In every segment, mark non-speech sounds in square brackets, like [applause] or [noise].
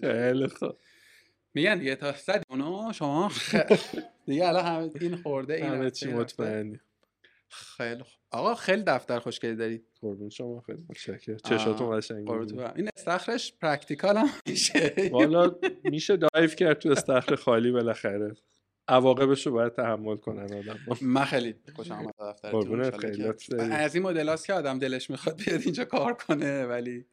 خیلی خوب. میگن دیگه تا صد اونو شما [laughs] دیگه الان همه این خورده این همه چی. مطمئنی. خیلی خوب. آقا خیلی دفتر خوشگلی داری قربون شما خیلی متشکرم. چشاتون قشنگه. این استخرش پرکتیکال هم میشه. والا میشه دایف کرد تو استخر خالی بالاخره. عواقبش رو باید تحمل کنن آدم. من خیلی خوشم آمد دفترتون. خیلی. از این مدل که آدم دلش می‌خواد بیاد اینجا کار کنه ولی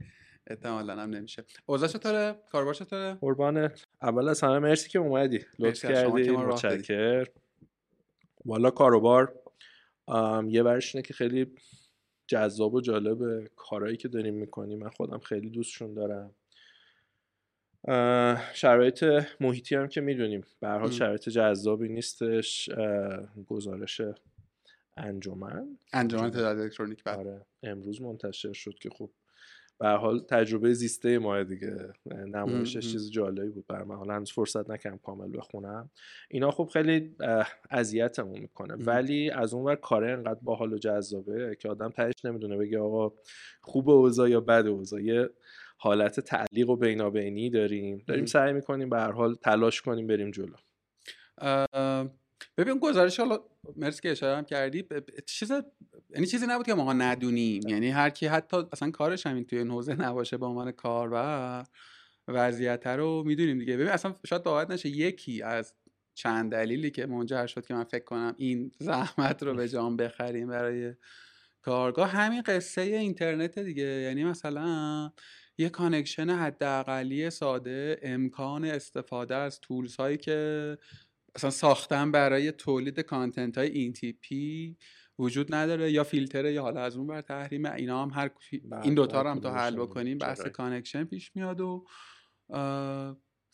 احتمالا هم نمیشه. اوضاع چطوره؟ کاربار چطوره؟ قربانت اول از همه مرسی که اومدی. لطف کردی. متشکر والا کاروبار یه ورش اینه که خیلی جذاب و جالبه کارهایی که داریم می‌کنیم من خودم خیلی دوستشون دارم. شرایط محیطی هم که می‌دونیم. به حال. شرایط جذابی نیستش. گزارش انجمن. انجمن تجارت الکترونیک بعد آره. امروز منتشر شد که خب به حال تجربه زیسته ما دیگه. نمایشش. چیز جالبی بود بر من حالا هنوز فرصت نکردم کامل بخونم. اینا خب خیلی اذیتمون می‌کنه. ولی از اون ور کاره انقدر باحال و جذابه که آدم تهش نمی‌دونه بگه آقا خوب اوضاع یا بد اوضاع. یه حالت تعلیق و بینابینی داریم. داریم. سعی می‌کنیم به هر حال تلاش کنیم بریم جلو. ببین گزارش حالا مرسی که اشاره هم کردی. چیز یعنی چیزی نبود که ما ندونیم. یعنی هر کی حتی اصلا کارش همین توی این حوزه نباشه به عنوان کاربر وضعیت رو می‌دونیم دیگه. ببین اصلا شاید باورت نشه یکی از چند دلیلی که منجر شد که من فکر کنم این زحمت رو به جان بخریم برای کارگاه همین قصه اینترنت دیگه. یعنی مثلا یه connection حداقلی ساده امکان استفاده از tools هایی که اصلا ساختن برای تولید content های این تیپی وجود نداره یا فیلتره یا حالا از اون بر تحریم اینا هم هر بله، این دوتا رو هم تا حل بکنیم بحث. connection پیش میاد و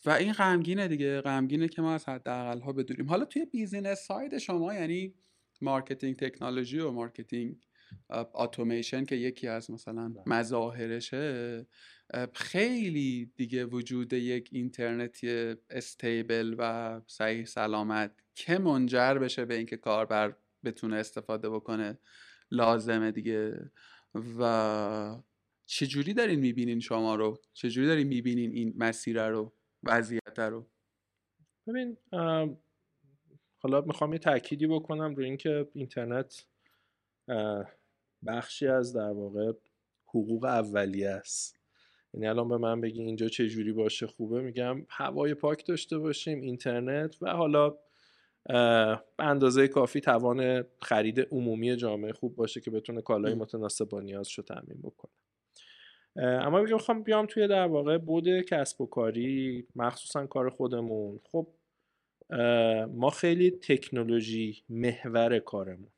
و این غمگینه دیگه غمگینه که ما از حداقل ها بدونیم حالا توی business side شما یعنی marketing technology و marketing اتوماسیون که یکی از مثلا بله. مظاهرشه اه، خیلی دیگه وجود یک اینترنتی stable و صحیح سلامت که منجر بشه به اینکه کاربر بتونه استفاده بکنه لازمه دیگه. و چجوری دارین می‌بینین شما رو؟ چجوری دارین می‌بینین این مسیر رو وضعیت رو؟ ببین حالا می‌خوام یه تأکیدی بکنم روی اینکه اینترنت بخشی از در واقع حقوق اولیه است. یعنی الان به من بگی اینجا چه جوری باشه خوبه میگم هوای پاک داشته باشیم اینترنت و حالا به اندازه کافی توان خرید عمومی جامعه خوب باشه که بتونه کالای. متناسب با نیازش رو تامین بکنه اما میگم می‌خوام بیام توی در واقع بود کسب و کاری مخصوصا کار خودمون. خب ما خیلی تکنولوژی محور کارمون.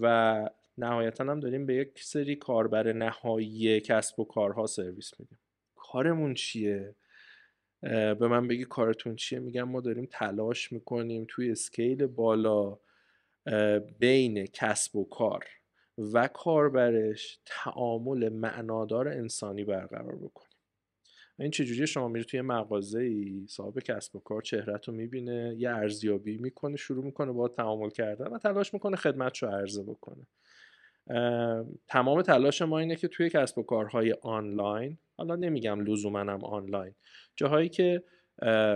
و نهایتا هم داریم به یک سری کاربر نهایی کسب و کارها سرویس میدیم. کارمون چیه؟ به من بگی کارتون چیه؟ میگم ما داریم تلاش می‌کنیم توی اسکیل بالا بین کسب و کار و کاربرش تعامل معنادار انسانی برقرار بکنیم. این چجوری شما میری توی مغازه ای صاحب کسب و کار چهرت رو می‌بینه یه ارزیابی می‌کنه شروع می‌کنه با تعامل کردن و تلاش می‌کنه خدمت رو عرضه بکنه. تمام تلاش ما اینه که توی کسب و کارهای آنلاین حالا نمیگم لزوما هم آنلاین جاهایی که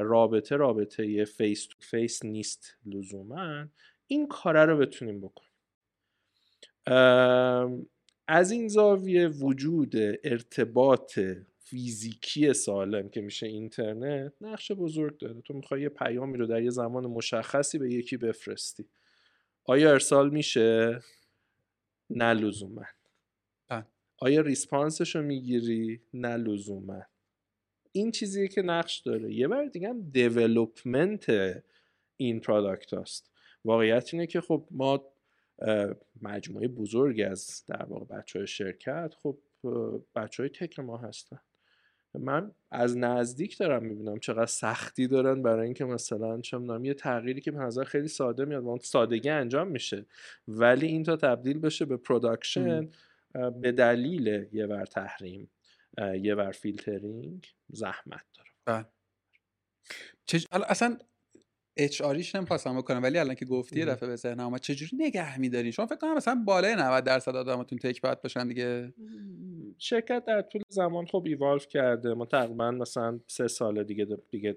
رابطه رابطه face to face نیست لزوما این کاره رو بتونیم بکنیم. از این زاویه وجود ارتباط فیزیکی سالم که میشه اینترنت نقش بزرگ داره. تو می‌خوای یه پیامی رو در یه زمان مشخصی به یکی بفرستی. آیا ارسال میشه؟ نه لزوما بله. آیا response ش رو می‌گیری؟ نه لزوما این چیزیه که نقش داره. یه بار دیگه هم development این product هست واقعیت اینه که خب ما مجموعه بزرگی از در واقع بچه های شرکت خب بچه های tech ما هستن. من از نزدیک دارم می‌بینم چقدر سختی دارن برای اینکه مثلا چه می‌دونم یه تغییری که به نظر خیلی ساده میاد و اون سادگی انجام میشه. ولی این تا تبدیل بشه به production به دلیل یه ور تحریم یه ور فیلترینگ زحمت داره. بله. چج... اصلا HR یش نمی‌خواستم بکنم ولی الان که گفتی یه دفعه به ذهنم اومد چجوری نگه میدارین شما فکر کنم مثلا بالای 90 درصد آدماتون tech باید باشن دیگه. شرکت در طول زمان خب evolve کرده ما تقریبا مثلا سه سال دیگه دیگه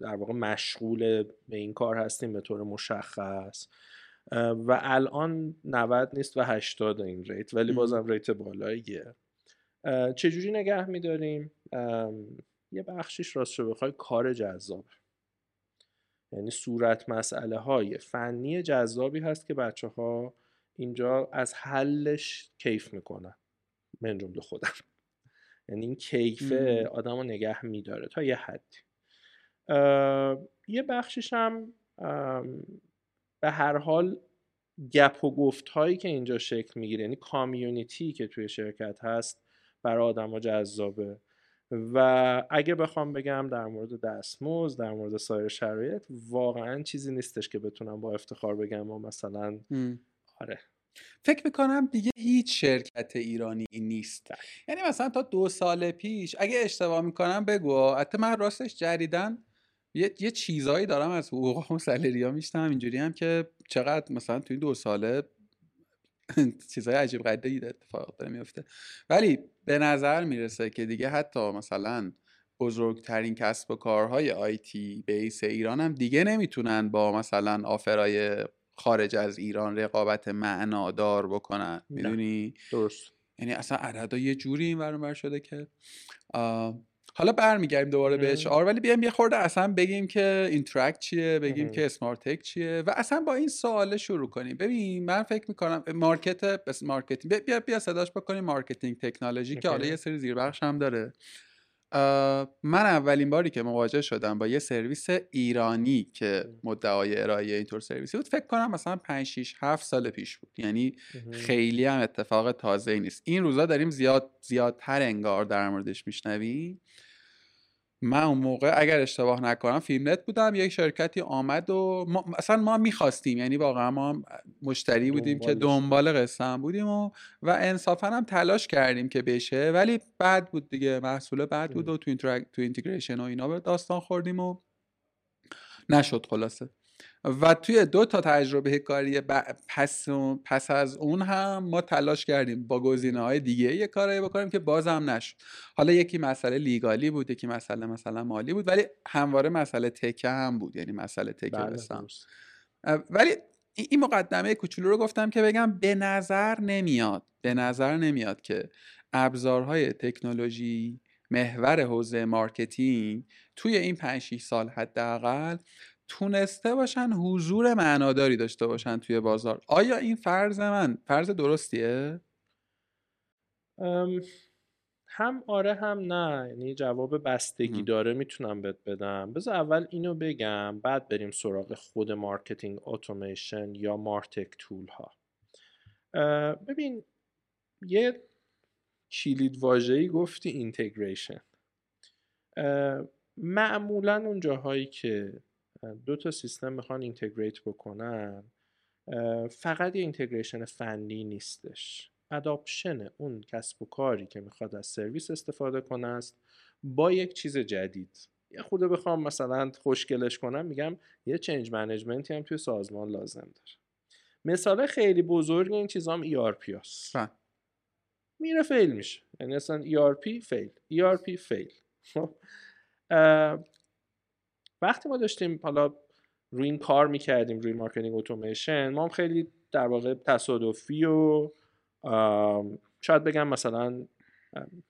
در واقع مشغول به این کار هستیم به طور مشخص. و الان 90 نیست و 80 این ریت ولی بازم ریت بالاییه. چجوری نگه میداریم؟ یه بخشیش راست رو بخوای کار جذاب یعنی صورت مسئله های فنی جذابی هست که بچه ها اینجا از حلش کیف می‌کنن. من جمله خودم. یعنی این کیفه آدم رو نگه میداره تا یه حدی. یه بخشش هم به هر حال گپ و گفت هایی که اینجا شکل می‌گیره یعنی کامیونیتی که توی شرکت هست برای آدم جذابه. و اگه بخوام بگم در مورد دستموز در مورد سایر شرایط واقعا چیزی نیستش که بتونم با افتخار بگم و مثلا آره. فکر می‌کنم دیگه هیچ شرکت ایرانی نیست. بله. یعنی مثلا تا دو سال پیش اگه اشتباه می‌کنم بگو. حتی من راستش جریدن یه, یه چیزایی دارم از حقوق و سلریا میشتم اینجوری هم که چقدر مثلا توی دو ساله [laughs] چیزای عجیب غریبی اتفاق داره میفته ولی به نظر می‌رسه که دیگه حتی مثلا بزرگترین کسب و کارهای آیتی بیس ایران هم دیگه نمی‌تونن با مثلا آفرای خارج از ایران رقابت معنادار بکنن. می‌دونی؟ درست. یعنی اصلا عددا یه جوری این ور شده که حالا برمیگردیم دوباره به HR ولی بیایم یه خورده اصلا بگیم که اینترکت چیه بگیم که اسمارت تک چیه و اصلا با این سوال شروع کنیم. ببین من فکر می‌کنم مارتک پس مارکتینگ بیا بیا صداش بکنیم marketing technology که حالا یه سری زیربخش هم داره. من اولین باری که مواجه شدم با یه سرویس ایرانی که مدعای ارائه اینطور سرویسی بود فکر کنم مثلا 5 6 7 سال پیش بود. یعنی خیلی هم اتفاق تازه نیست. این روزا داریم زیاد زیادتر انگار در موردش میشنویم. من اون موقع اگر اشتباه نکنم فیلمنت بودم یک شرکتی آمد و ما اصلا ما می‌خواستیم یعنی واقعا ما مشتری بودیم که دنبال قصه بودیم و و انصافا هم تلاش کردیم که بشه ولی بعد بود دیگه محصول بعد بود و تو, تو اینتگریشن و اینا به داستان خوردیم و نشد خلاصه. و توی دو تا تجربه کاری پس, پس از اون هم ما تلاش کردیم با گزینه های دیگه یه کاری بکنیم که بازم نشد. حالا یکی مسئله legal ی بود یکی مسئله مثلا مالی بود ولی همواره مسئله tech ه هم بود یعنی مسئله tech ه بله ولی این مقدمه کوچولو رو گفتم که بگم به نظر نمیاد به نظر نمیاد که ابزارهای تکنولوژی محور حوزه مارکتینگ توی این 5 6 سال حداقل تونسته باشن حضور معناداری داشته باشن توی بازار. آیا این فرض من فرض درستیه؟ هم آره هم نه. یعنی جواب بستگی داره می‌تونم بهت بدم. بذار اول اینو بگم بعد بریم سراغ خود marketing automation یا martech tool ها ببین یه کلید واژه‌ای گفتی integration. معمولا اون جاهایی که دو تا سیستم می‌خوان integrate بکنن. فقط یه integration فنی نیستش. adoption اون کسب و کاری که می‌خواد از سرویس استفاده کنه است. با یک چیز جدید. یه خورده بخوام مثلا خوشگلش کنم میگم یه change management ی هم توی سازمان لازم داره. مثال خیلی بزرگ این چیزام ERP هست میره fail میشه. یعنی اصلا ERP fail. ERP fail. وقتی ما داشتیم حالا روی این کار می‌کردیم روی marketing automation ما هم خیلی در واقع تصادفی و شاید بگم مثلا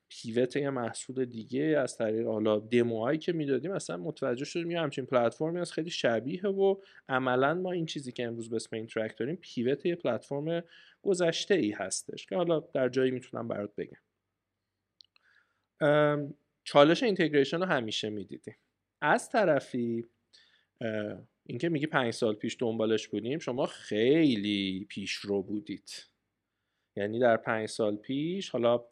pivot یه محصول دیگه از طریق حالا دموهایی که می‌دادیم اصلا متوجه شدیم یه همچین پلتفرمی از خیلی شبیه و عملا ما این چیزی که امروز به اسم اینترکت داریم pivot یه پلتفرم گذشته ای هستش که حالا در جایی می‌تونم برات بگم. چالش integration رو همیشه می‌دیدیم. از طرفی اینکه میگی پنج سال پیش دنبالش بودیم شما خیلی پیش رو بودید. یعنی در پنج سال پیش حالا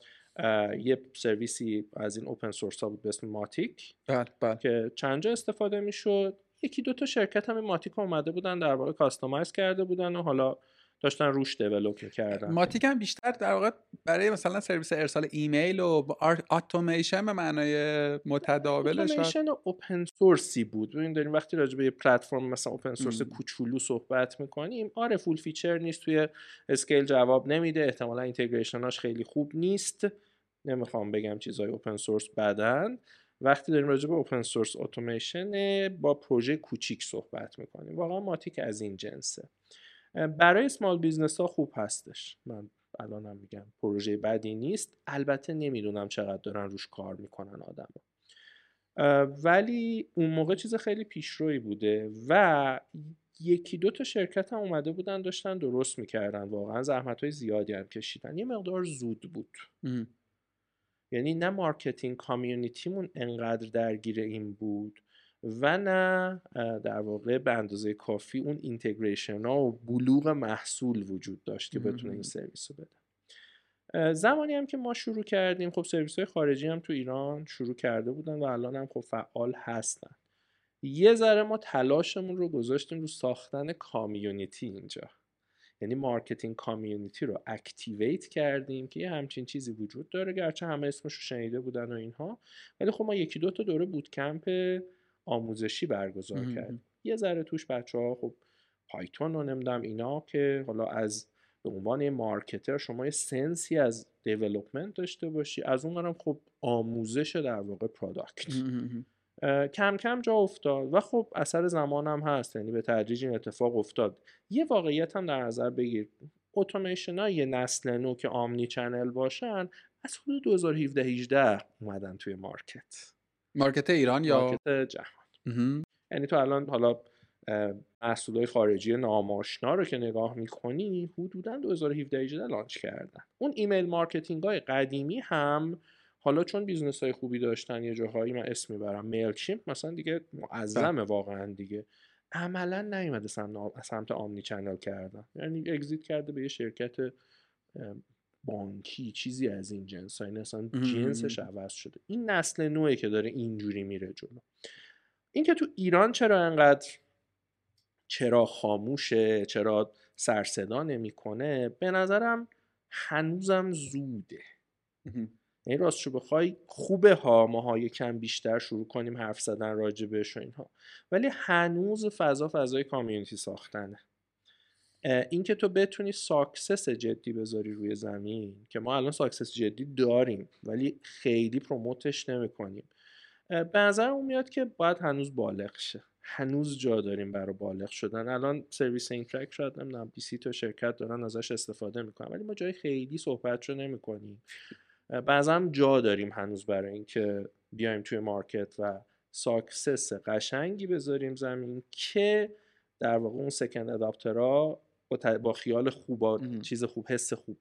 یه سرویسی از این open source ها بود به اسم ماتیک. بله بله. که چند جا استفاده می‌شد. یکی دو تا شرکت هم ماتیک اومده بودن در واقع customize کرده بودن و حالا داشتن روش develop می‌کردن. ماتیک هم بیشتر در واقع برای مثلا سرویس ارسال ایمیل و اتوماسیون به معنای متداول اتوماسیون open source ی بود. ببین داریم وقتی راجع به پلتفرم مثلا open source کوچولو صحبت می‌کنیم آره full feature نیست توی scale جواب نمیده. احتمالا integration اش خیلی خوب نیست. نمی‌خوام بگم چیزای open source بدن. وقتی داریم راجع به open source اتوماسیون با پروژه کوچیک صحبت می‌کنیم. واقعا ماتیک از این جنسه. برای small business ها خوب هستش. من الانم میگم پروژه بدی نیست. البته نمی‌دونم چقدر دارن روش کار می‌کنن آدم ولی اون موقع چیز خیلی پیشروی بوده و یکی دو تا شرکت هم اومده بودن داشتن درست می‌کردن. واقعا زحمت های زیادی هم کشیدن. یه مقدار زود بود. یعنی نه marketing community مون انقدر درگیر این بود. و نه در واقع به اندازه کافی اون integration ها و بلوغ محصول وجود داشت که بتونه این سرویس رو بده زمانی هم که ما شروع کردیم خب سرویس های خارجی هم تو ایران شروع کرده بودن و الان هم خب فعال هستن. یه ذره ما تلاشمون رو گذاشتیم رو ساختن community اینجا. یعنی marketing community رو activate کردیم که یه همچین چیزی وجود داره گرچه همه اسمش رو شنیده بودن و اینها. ولی خب ما یکی دو تا دوره bootcamp آموزشی برگزار کردیم یه ذره توش بچه ها خب Python رو نمیدم اینا که حالا از به عنوان marketer شما یه sense ی از development داشته باشی از اون خب آموزش در واقع product کم کم جا افتاد و خب اثر زمان هم هست یعنی به تدریج این اتفاق افتاد. یه واقعیت هم در نظر بگیر. اتوماسیون های نسل نو که omnichannel باشن از حدود 2017 18 اومدن توی market. market ایران یا؟ market جهان. یعنی تو الان حالا محصولای خارجی ناماشنا رو که نگاه می‌کنی حدودا 2017 18 launch کردن. اون email marketing های قدیمی هم حالا چون business های خوبی داشتن یه جاهایی من اسم می‌برم میل مثلا دیگه معظمه بله. واقعا دیگه عملا نیومده سمت omni channel کردن. یعنی exit کرده به یه شرکت بانکی چیزی از این جنس این اصلا جنسش عوض شده. این نسل نوعی که داره اینجوری میره جلو. اینکه تو ایران چرا انقدر چرا خاموشه چرا سرصدا نمی‌کنه به نظرم هنوزم زوده. یعنی راستشو بخوای خوبه ها ماها یکم بیشتر شروع کنیم حرف زدن راجبش و اینها. ولی هنوز فضا فضای community ساختنه. اینکه تو بتونی success جدی بذاری روی زمین که ما الان success جدی داریم ولی خیلی promote ش نمی‌کنیم. به اون میاد که باید هنوز بالغ شه. هنوز جا داریم برای بالغ شدن. الان سرویس Intrack شاید نمی‌دونم 20 تا شرکت دارن ازش استفاده می‌کنن ولی ما جای خیلی صحبت رو نمی‌کنیم. بعضا جا داریم هنوز برای اینکه بیایم توی market و success قشنگی بذاریم زمین که در واقع اون second adopter ها با, با خیال خوب چیز خوب حس خوب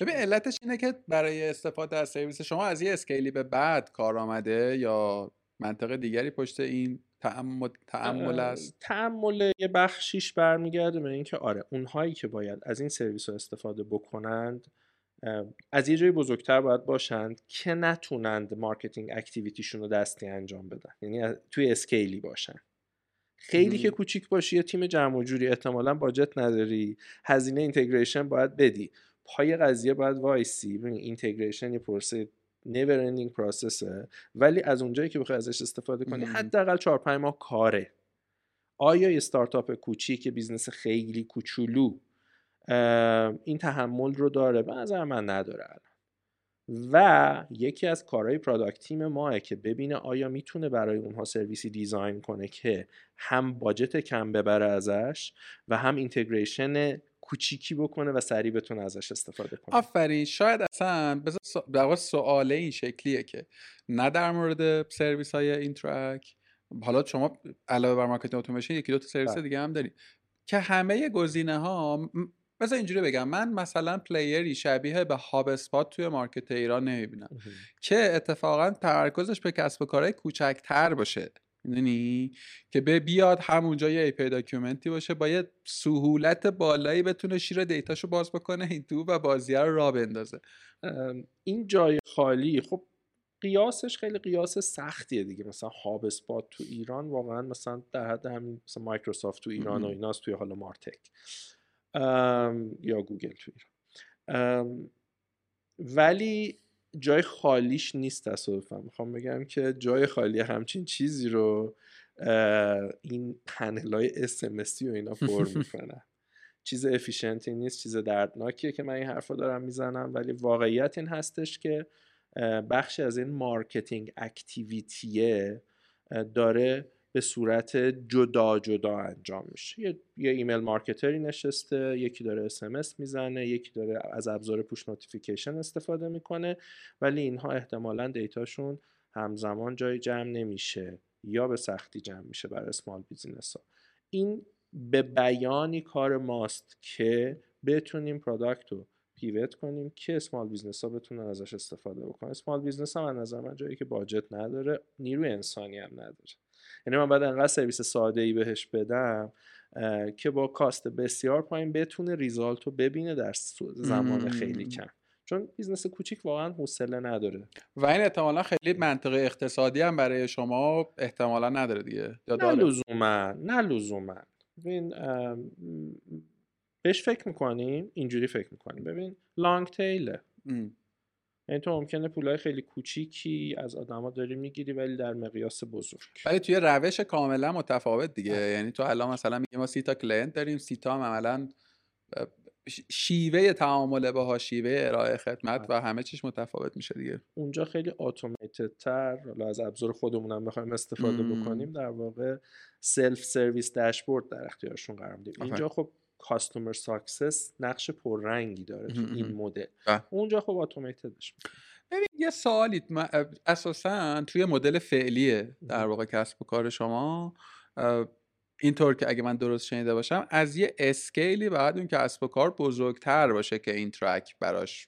ببین علتش اینه که برای استفاده از سرویس شما از یه scale ی به بعد کار آمده یا منطق دیگری پشت این تعمل است؟ تعمل یه بخشیش برمیگرده به اینکه آره اونهایی که باید از این سرویس رو استفاده بکنند از یه جای بزرگتر باید باشند که نتونند marketing activity شون رو دستی انجام بدن. یعنی توی scale ی باشن. خیلی که کوچیک باشی یه تیم جمع و جوری احتمالا budget نداری. هزینه integration باید بدی. پای قضیه باید وایسی. ببین integration یه پروسه never ending process ه ولی از اونجایی که بخوای ازش استفاده کنی حداقل 4 5 ماه کاره. آیا یه استارتاپ کوچیک business خیلی کوچولو این تحمل رو داره؟ به نظر من نداره الان. و یکی از کارهای product team ما که ببینه آیا می‌تونه برای اونها سرویسی design کنه که هم budget کم ببره ازش و هم integration کوچیکی بکنه و سریع بتونه ازش استفاده کنه. آفرین. شاید اصلا بذار سواله این شکلیه که نه در مورد سرویس های Intrack حالا شما علاوه بر marketing اتوماسیون یکی دو تا سرویس بله. دیگه هم دارید که همه گزینه ها بذار اینجوری بگم. من مثلا player ی شبیه به HubSpot توی market ایران نمی‌بینم. که اتفاقا تمرکزش به کسب و کارهای کوچکتر باشه. می‌دونی؟ که به بیاد همونجا یه API document ی باشه با یه سهولت بالایی بتونه شیر data شو باز بکنه این تو و بازیه رو را بندازه. این جای خالی خب قیاسش خیلی قیاس سختیه دیگه. مثلا HubSpot تو ایران واقعا مثلا در حد همین مثلا مایکروسافت تو ایران و ایناست توی حالا martech. یا گوگل تو ایران. ولی جای خالیش نیست تصادفا. می‌خوام بگم که جای خالی همچین چیزی رو این پنل های SMS ی و اینا پر [laughs] می‌کنن چیز efficient ی نیست چیز دردناکیه که من این حرف رو دارم می‌زنم. ولی واقعیت این هستش که بخشی از این marketing activity ه داره به صورت جدا جدا انجام میشه. یه, یه email marketer ی نشسته یکی داره SMS می‌زنه یکی داره از ابزار push notification استفاده می‌کنه ولی اینها احتمالا data شون همزمان جای جمع نمیشه یا به سختی جمع میشه برای small business ها. این به بیانی کار ماست که بتونیم product رو pivot کنیم که small business ها بتونن ازش استفاده بکنن. small business هم از نظر من جایی که budget نداره نیروی انسانی هم نداره. یعنی من باید انقدر سرویس ساده ای بهش بدم که با cost بسیار پایین بتونه result رو ببینه در زمان خیلی کم. چون business کوچیک واقعا حوصله نداره. و این احتمالا خیلی منطق اقتصادی هم برای شما احتمالا نداره دیگه یا نه لزوما نه لزوما. ببین بهش فکر می‌کنیم اینجوری فکر می‌کنیم. ببین long tail ه یعنی تو ممکنه پولای خیلی کوچیکی از آدما داری می‌گیری ولی در مقیاس بزرگ. ولی توی روش کاملا متفاوت دیگه. یعنی تو الان مثلا میگه ما سی تا client داریم سی تا هم عملا شیوه تعامل باها شیوه ارائه خدمت و همه چیش متفاوت میشه دیگه. اونجا خیلی automated تر حالا از ابزار خودمون هم بخوایم استفاده بکنیم در واقع self service dashboard در اختیارشون قرار میدیم اینجا خب customer success نقش پررنگی داره تو این مدل. بله. اونجا خب automated ش ببین یه سوالی اساسا توی مدل فعلیه در واقع کسب و کار شما اینطور که اگه من درست شنیده باشم از یه scale ی بعد اون کسب و کار بزرگتر باشه که Intrack براش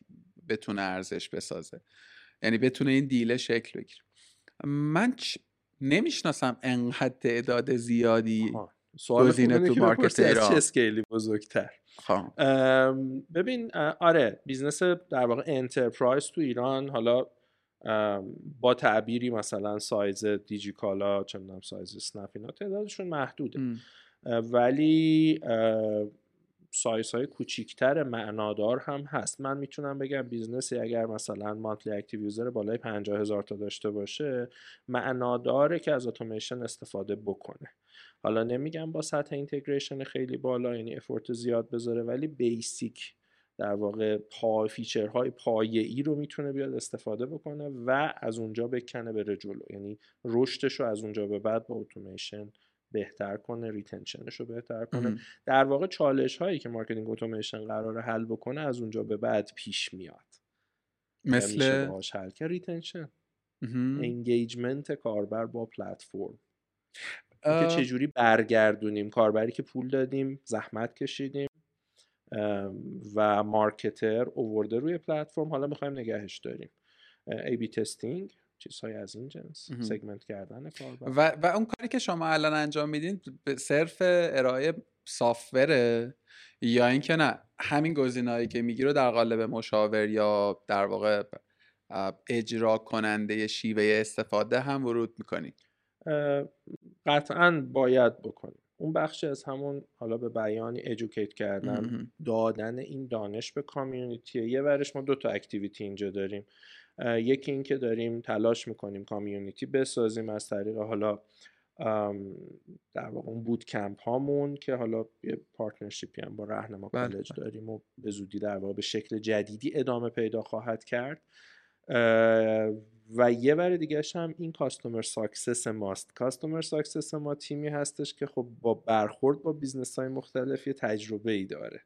بتونه ارزش بسازه. یعنی بتونه این deal ه شکل بگیره. من چ... نمی‌شناسم انقدر تعداد زیادی سوال تو market ایران چه scale ی بزرگتر. خب. ببین آره بیزنس در واقع انترپرایز تو ایران حالا با تعبیری مثلا سایز دیجیکالا چه می‌دونم سایز اسنپ اینا تعدادشون محدوده. ولی سایز های کوچیکتر معنادار هم هست. من می‌تونم بگم business ی اگر مثلا monthly active user بالای 50 هزار تا داشته باشه معناداره که از اتوماسیون استفاده بکنه. حالا نمیگم با سطح integration خیلی بالا یعنی effort زیاد بذاره ولی basic در واقع پا feature های پایه ای رو می‌تونه بیاد استفاده بکنه و از اونجا بکنه بره جلو یعنی رشدش رو از اونجا به بعد با اتوماسیون بهتر کنه retention ش رو بهتر کنه. در واقع چالش هایی که marketing automation قرار حل بکنه از اونجا به بعد پیش میاد. مثل؟ حل retention engagement کاربر با پلتفرم که چجوری برگردونیم کاربری که پول دادیم زحمت کشیدیم و marketer اوورده روی پلتفرم حالا می‌خوایم نگهش داریم. A/B testing چیزهای از این جنس segment کردن کاربر و, و اون کاری که شما الان انجام میدین صرف ارائه software ه یا اینکه نه همین گزینه‌هایی که میگی رو در قالب مشاور یا در واقع اجرا کننده شیوه استفاده هم ورود می‌کنی؟ قطعا باید بکنیم. اون بخشی از همون حالا به بیانی educate کردن دادن این دانش به community یه ورش ما دو تا activity اینجا داریم. یکی اینکه داریم تلاش می‌کنیم community بسازیم از طریق حالا در واقع اون bootcamp هامون که حالا یه partnership ی هم با رهنما بله، کالج بله. داریم و به زودی در واقع به شکل جدیدی ادامه پیدا خواهد کرد و یه ور دیگه هم این customer success ماست customer success ما تیمی هستش که خب با برخورد با business های مختلف یه تجربه ای داره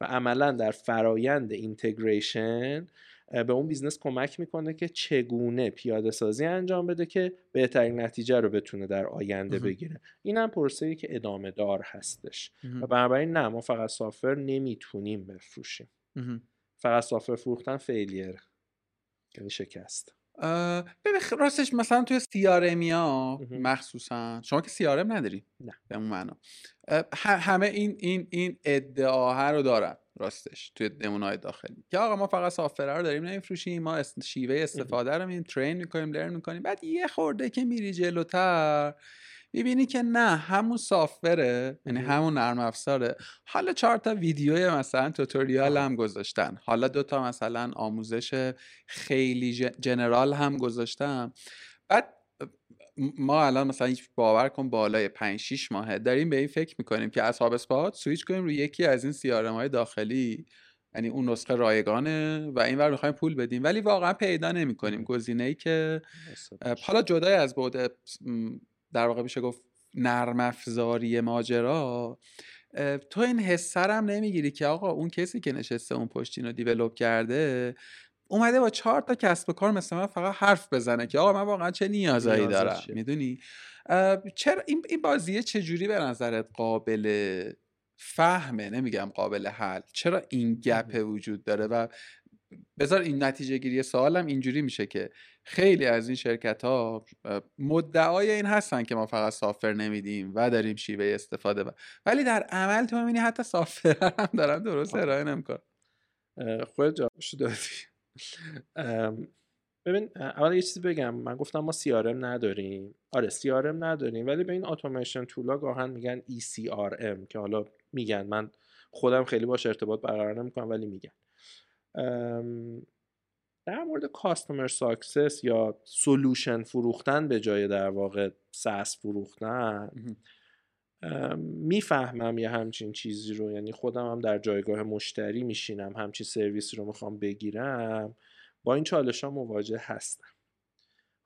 و عملا در فرایند integration به اون business کمک می‌کنه که چگونه پیاده سازی انجام بده که بهترین نتیجه رو بتونه در آینده بگیره. این هم پروسه که ادامه دار هستش. و بنابراین نه ما فقط software نمی‌تونیم بفروشیم. فقط software فروختن failure یعنی شکست. ببین راستش مثلا توی CRM ی ها مخصوصا شما که CRM نداری. نه. به اون معنا. همه این این این ادعاها رو دارن. راستش توی های داخلی. که آقا ما فقط سافره رو داریم نمیفروشیم ما شیوه استفاده رو این ترین می‌کنیم لرن می‌کنیم. بعد یه خورده که میری جلوتر می‌بینی که نه همون سافره یعنی همون نرم افزاره. حالا چهار تا ویدیو مثلا توتوریال هم گذاشتن. حالا دوتا مثلا آموزش خیلی جنرال هم گذاشتن بعد ما الان مثلا باور کن بالای 5 6 ماهه داریم به این فکر می‌کنیم که از هاب اسپات سویچ کنیم روی یکی از این سیارم های داخلی. یعنی اون نسخه رایگانه و اینور می‌خوایم پول بدیم. ولی واقعا پیدا نمی‌کنیم. گزینه ای که حالا جدای از بعد در واقع میشه گفت نرم افزاری ماجرا تو این حسرم نمی‌گیری که آقا اون کسی که نشسته اون پشتین رو دیولوب کرده اومده با چهار تا کسب و کار مثل من فقط حرف بزنه که آقا من واقعا چه نیازایی دارم می‌دونی؟ چرا این بازیه چجوری به نظرت قابل فهمه؟ نمیگم قابل حل. چرا این گپ وجود داره؟ و بذار این نتیجه گیری سوالم اینجوری میشه که خیلی از این شرکت ها مدعای این هستن که ما فقط سافر نمیدیم و داریم شیوه استفاده با. ولی در عمل تو می‌بینی حتی سافر هم دارن درست ارائه نمی‌کنن. خود جوابشو دادی. ببین اول یه چیزی بگم. من گفتم ما CRM نداریم. آره CRM نداریم ولی به این automation tool ا گاهن میگن ECRM که حالا میگن. من خودم خیلی باش ارتباط برقرار نمی‌کنم ولی میگن. در مورد customer success یا solution فروختن به جای در واقع SaaS فروختن می‌فهمم یه همچین چیزی رو یعنی خودم هم در جایگاه مشتری میشینم همچین سرویس رو می‌خوام بگیرم با این چالش ها مواجه هستم.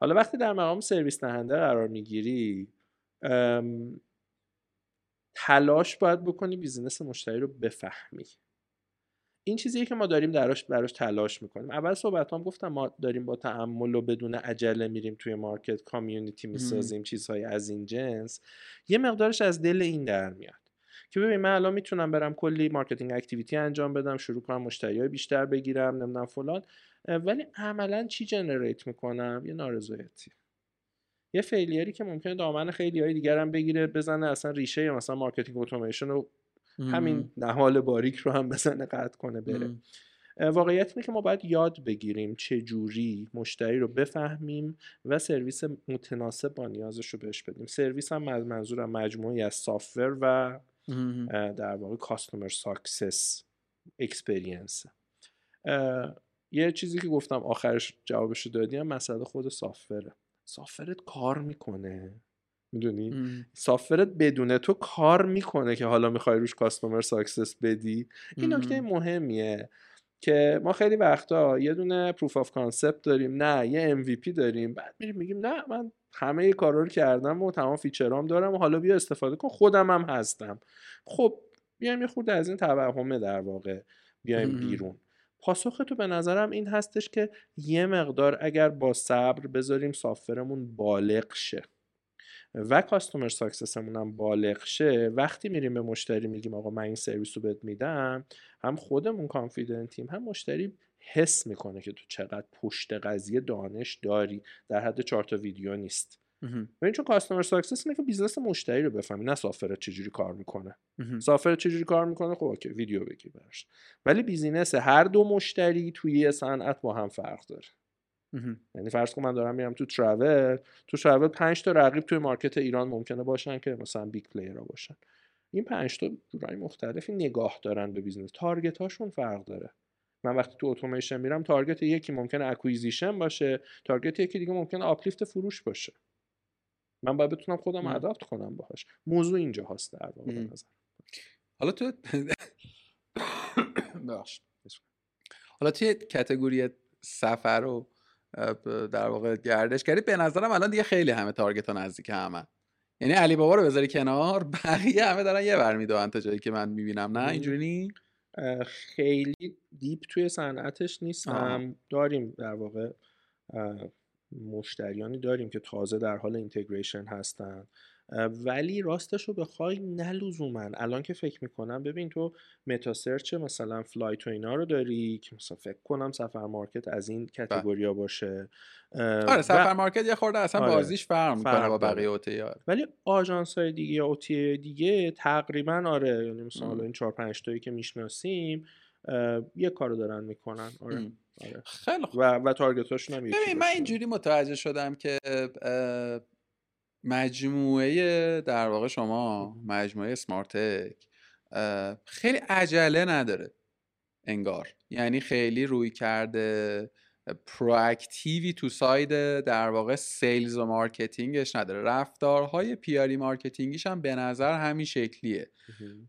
حالا وقتی در مقام سرویس دهنده قرار می‌گیری تلاش باید بکنی business مشتری رو بفهمی. این چیزیه که ما داریم دراش براش تلاش می‌کنیم. اول صحبت هم گفتم ما داریم با تأمل و بدون عجله میریم توی market community می‌سازیم چیزهای از این جنس. یه مقدارش از دل این در میاد. که ببین من الان می‌تونم برم کلی marketing activity انجام بدم شروع کنم مشتری های بیشتر بگیرم نمی‌دونم فلان. ولی عملا چی generate می‌کنم؟ یه نارضایتی. یه failure ی که ممکنه دامن خیلی های دیگر هم بگیره بزنه اصلا ریشه مثلا marketing automation رو همین نهال باریک رو هم بزنه قطع کنه بره. واقعیت اینه که ما باید یاد بگیریم چه جوری مشتری رو بفهمیم و سرویس متناسب با نیازش رو بهش بدیم. سرویس هم منظورم مجموعی از software و در واقع customer success experience یه چیزی که گفتم آخرش جوابشو دادیم مسئله خود software ه software ت کار می‌کنه. می‌دونی؟ software ت بدون تو کار می‌کنه که حالا می‌خوای روش customer success بدی. این نکته مهمیه که ما خیلی وقتا یه دونه proof of concept داریم نه یه MVP داریم بعد میریم میگیم نه من همه کارا رو کردم و تمام feature ام دارم و حالا بیا استفاده کن خودم هم هستم. خب بیایم یه خورده از این توهمه در واقع بیایم بیرون. پاسخ تو به نظرم این هستش که یه مقدار اگر با صبر بذاریم سافرمون بالغ شه. و کاستومر ساکسسمون هم بالغ شه وقتی میریم به مشتری میگیم آقا من این سرویس رو بهت میدم هم خودمون کانفیدنتیم هم مشتری حس می‌کنه که تو چقدر پشت قضیه دانش داری. در حد چهار تا ویدیو نیست. ببین چون customer success اینه که business مشتری رو بفهمی نه software چجوری کار می‌کنه software چجوری کار می‌کنه؟ خب okay ویدیو بگیر براش. ولی business هر دو مشتری توی صنعت با هم فرق داره. یعنی فرض کن من دارم میرم تو travel تو travel 5 تا رقیب توی market ایران ممکنه باشن که مثلا big player ها باشن. این 5 تا جورای مختلفی نگاه دارن به business target هاشون فرق داره. من وقتی تو اتوماسیون میرم target یکی ممکنه acquisition باشه target یکی دیگه ممکنه uplift فروش باشه. من باید بتونم خودم اداپت کنم باهاش. موضوع اینجا هست در واقع نظر. حالا تو [coughs] حالا توی کتگوری سفر و در واقع گردشگری به نظرم الان دیگه خیلی همه تارگت ها نزدیک همه یعنی علی بابا رو بذاری کنار بقیه همه دارن یه بر میدوان تا جایی که من می‌بینم. نه؟ اینجوری نی؟ خیلی دیپ توی صنعتش نیستم. داریم در واقع مشتریانی داریم که تازه در حال integration هستن. ولی راستش رو بخوای نه لزوما الان که فکر می‌کنم ببین تو meta search مثلا flight و اینا رو داری که مثلا فکر کنم سفر مارکت از این بله. category ا باشه. آره سفر مارکت یه خورده اصلا آره. بازیش فرق می‌کنه با بقیه OTA ولی آژانس های دیگه یا OTA دیگه تقریبا آره یعنی مثلا این 4 5 تایی که می‌شناسیم یه کارو دارن می‌کنن. آره آره. خیلی خوب. و, و target هاشون هم ببین من اینجوری متوجه شدم که مجموعه در واقع شما مجموعه سمارتک خیلی عجله نداره انگار. یعنی خیلی رویکرد proactive ی تو side در واقع sales و marketing ش نداره. رفتارهای PR ی marketing یش هم به نظر همین شکلیه.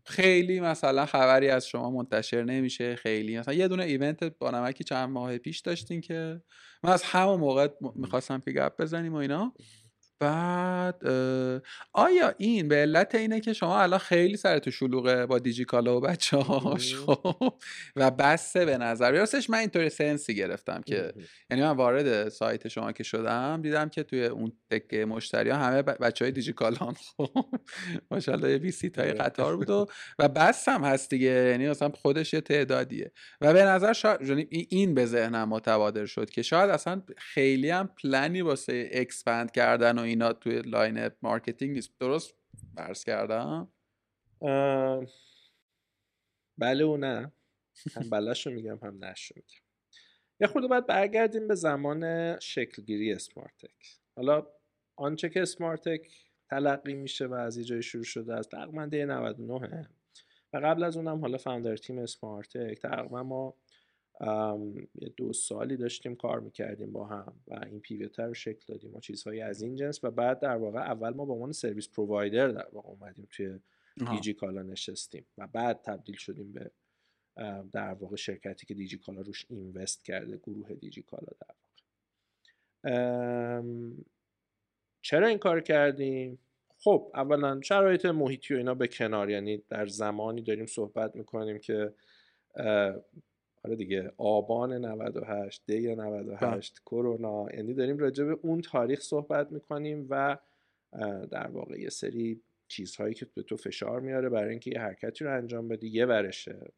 خیلی مثلا خبری از شما منتشر نمیشه خیلی مثلا یه دونه ایونت با نمکی چند ماه پیش داشتین که من از همون موقع می‌خواستم که گپ بزنیم و اینا. بعد آیا این به علت اینه که شما الان خیلی تو شلوغه با دیجیکالا و بچه هاش [laughs] خب و بسته به نظر. راستش من اینطوری سنسی گرفتم که یعنی من وارد سایت شما که شدم دیدم که توی اون تکه مشتری ها همه بچه های دیجیکالان خب ماشاءالله یه visit های قطار بود و و بس هم هست دیگه. یعنی مثلا خودش یه تعدادیه. و به نظر شاید یعنی این به ذهنم متبادر شد که شاید اصلا خیلی هم پلنی واسه expand کردن و اینا توی line marketing نیست. درست برداشت کردم؟ بله و نه. هم میگم هم نش رو میگم. یه خورده باید برگردیم به زمان شکلگیری اسمارتک. حالا آنچه که اسمارتک تلقی میشه و از یه جای شروع شده از تقریبا ده 99 و قبل از اونم حالا فاندر تیم اسمارتک تقریبا ما دو سالی داشتیم کار می‌کردیم با هم و این پیوتر رو شکل دادیم و چیزهایی از این جنس و بعد در واقع اول ما به عنوان سرویس پرووایدر در واقع اومدیم توی دیجی کالا نشستیم و بعد تبدیل شدیم به در واقع شرکتی که دیجی کالا روش اینوست کرده گروه دیجی کالا در واقع. چرا این کار کردیم؟ خب اولا شرایط محیطی و اینا به کنار یعنی در زمانی داریم صحبت می‌کنیم که آره دیگه آبان 98 دی 98 کرونا یعنی داریم راجع به اون تاریخ صحبت می‌کنیم و در واقع یه سری چیزهایی که به تو فشار میاره برای اینکه یه حرکتی رو انجام بدی یه ورشه.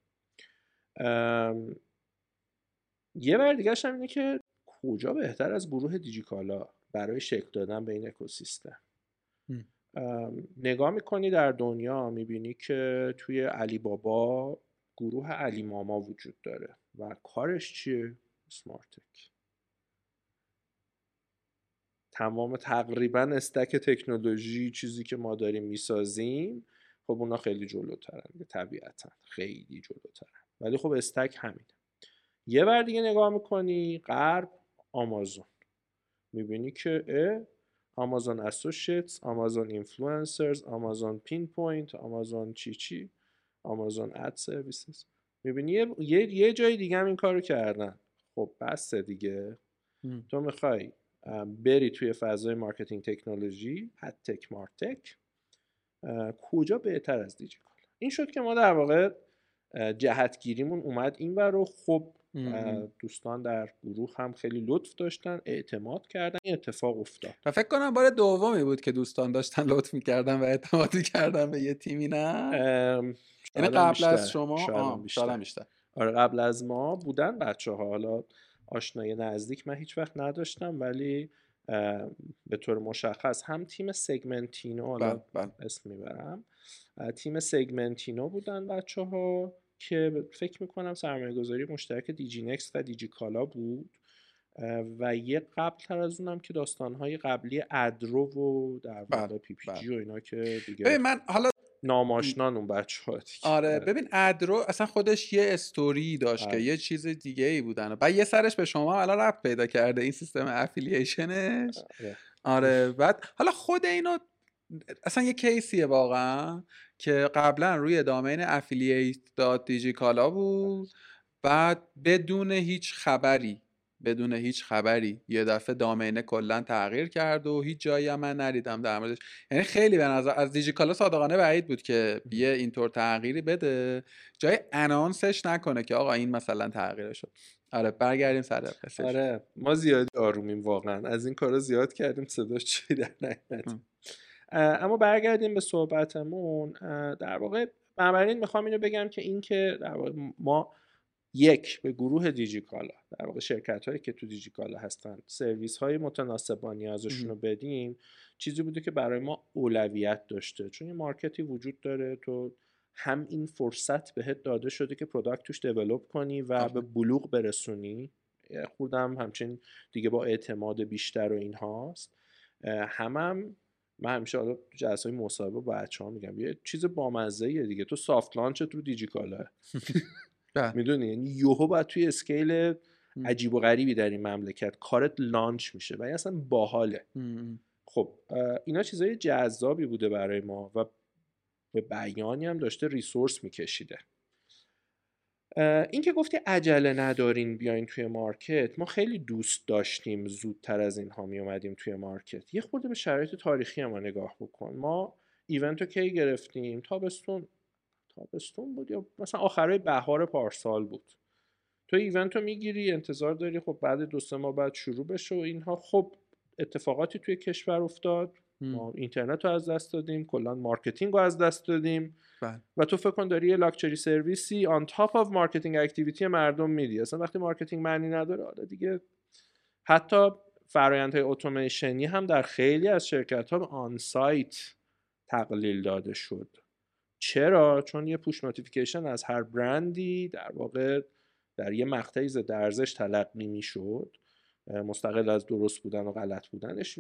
یه ور دیگه هم اینه که کجا بهتر از گروه دیجیکالا برای شکل دادن به این اکوسیستم؟ نگاه می‌کنی در دنیا می‌بینی که توی علی بابا گروه علی ماما وجود داره و کارش چیه؟ سمارتک تمام تقریبا استک تکنولوژی چیزی که ما داریم می‌سازیم خب اونا خیلی جلوترن طبیعتا خیلی جلوترن. ولی خب stack همینه. یه ور دیگه نگاه می‌کنی غرب آمازون. می‌بینی که Amazon Associates Amazon Influencers Amazon Pinpoint آمازون چی چی. Amazon Ad Services. می‌بینی یه،, یه جای دیگه هم این کارو کردن. خب بسه دیگه. تو می‌خوای بری توی فضای marketing technology تک martech کجا بهتر از دیجیکال؟ این شد که ما در واقع جهتگیریمون اومد این بر رو خب دوستان در گروه هم خیلی لطف داشتن اعتماد کردن این اتفاق افتاد. و فکر کنم بار دومی بود که دوستان داشتن لطف می‌کردن و اعتمادی کردن به یه تیمی نه؟ یعنی قبل از شما بیشتر. بیشتر. آره قبل از ما بودن بچه ها حالا آشنای نزدیک من هیچ وقت نداشتم ولی به طور مشخص هم تیم سگمنتینو حالا بله، بله. اسم می‌برم تیم سگمنتینو بودن بچه ها که فکر می‌کنم سرمایه گذاری مشترک دیجی نکست و دیجی کالا بود و یه قبل تر از اونم که داستانهای قبلی ادرو و در واقع بله، PPG و اینا که دیگه من حالا نام آشنان اون بچه ها آره،, آره. ببین ادرو اصلا خودش یه استوری داشت که آره. یه چیز دیگه ای بودن. بعد یه سرش به شما الان رفت پیدا کرده این سیستم affiliation ش آره. آره بعد حالا خود اینو اصلا یه کیسیه واقعا که قبلا روی دامین افیلیت دات دیجی کالا بود بعد بدون هیچ خبری بدون هیچ خبری. یه دفعه دامینه کلا تغییر کرد و هیچ جایی هم من ندیدم در موردش. یعنی خیلی به نظر از دیجیکالا صادقانه بعید بود که یه اینطور تغییری بده. جای انانسش نکنه که آقا این مثلا تغییر شد. آره برگردیم سر قصه آره ما زیاد آرومیم واقعا. از این کارا زیاد کردیم صداش چی در نیامد اما برگردیم به صحبتمون. در واقع بنابراین می‌خوام اینو بگم که این که در واقع ما یک به گروه دیجیکالا. در واقع شرکت هایی که تو دیجیکالا هستن. سرویس های متناسب با نیازشون رو بدیم. چیزی بوده که برای ما اولویت داشته. چون یه مارکتی وجود داره تو هم این فرصت بهت داده شده که product توش develop کنی و به بلوغ برسونی. خودم همچنین دیگه با اعتماد بیشتر و این هاست هم, من همیشه حالا تو جلسه مصاحبه با بچه ها میگم یه چیز بامزه دیگه. تو soft launch ت رو دیجیکاله بله. می‌دونی؟ یعنی یهو باید توی scale عجیب و غریبی در این مملکت کارت launch میشه و این اصلا باحاله. خب اینا چیزای جذابی بوده برای ما و به بیانی هم داشته resource میکشیده. این که گفتی عجله ندارین بیاین توی market ما خیلی دوست داشتیم زودتر از اینها می اومدیم توی market. یه خورده به شرایط تاریخی ما نگاه بکن. ما ایونت رو کی گرفتیم؟ تابستون. تابستون بود یا مثلا آخرای بهار پارسال بود. تو ایونت رو می‌گیری انتظار داری خب بعد دو سه ماه بعد شروع بشه و اینها. خب اتفاقاتی توی کشور افتاد. ما اینترنت رو از دست دادیم کلا marketing رو از دست دادیم. بله. و تو فکر کن داری یه luxury service ی on top of marketing activity مردم میدی اصلا وقتی marketing معنی نداره حالا دیگه حتی فرایندهای اتوماسیونی هم در خیلی از شرکت ها on-site تقلیل داده شد. چرا؟ چون یه push notification از هر برندی در واقع در یه مقطعی ضد ارزش تلقی می‌شد. مستقل از درست بودن و غلط بودنش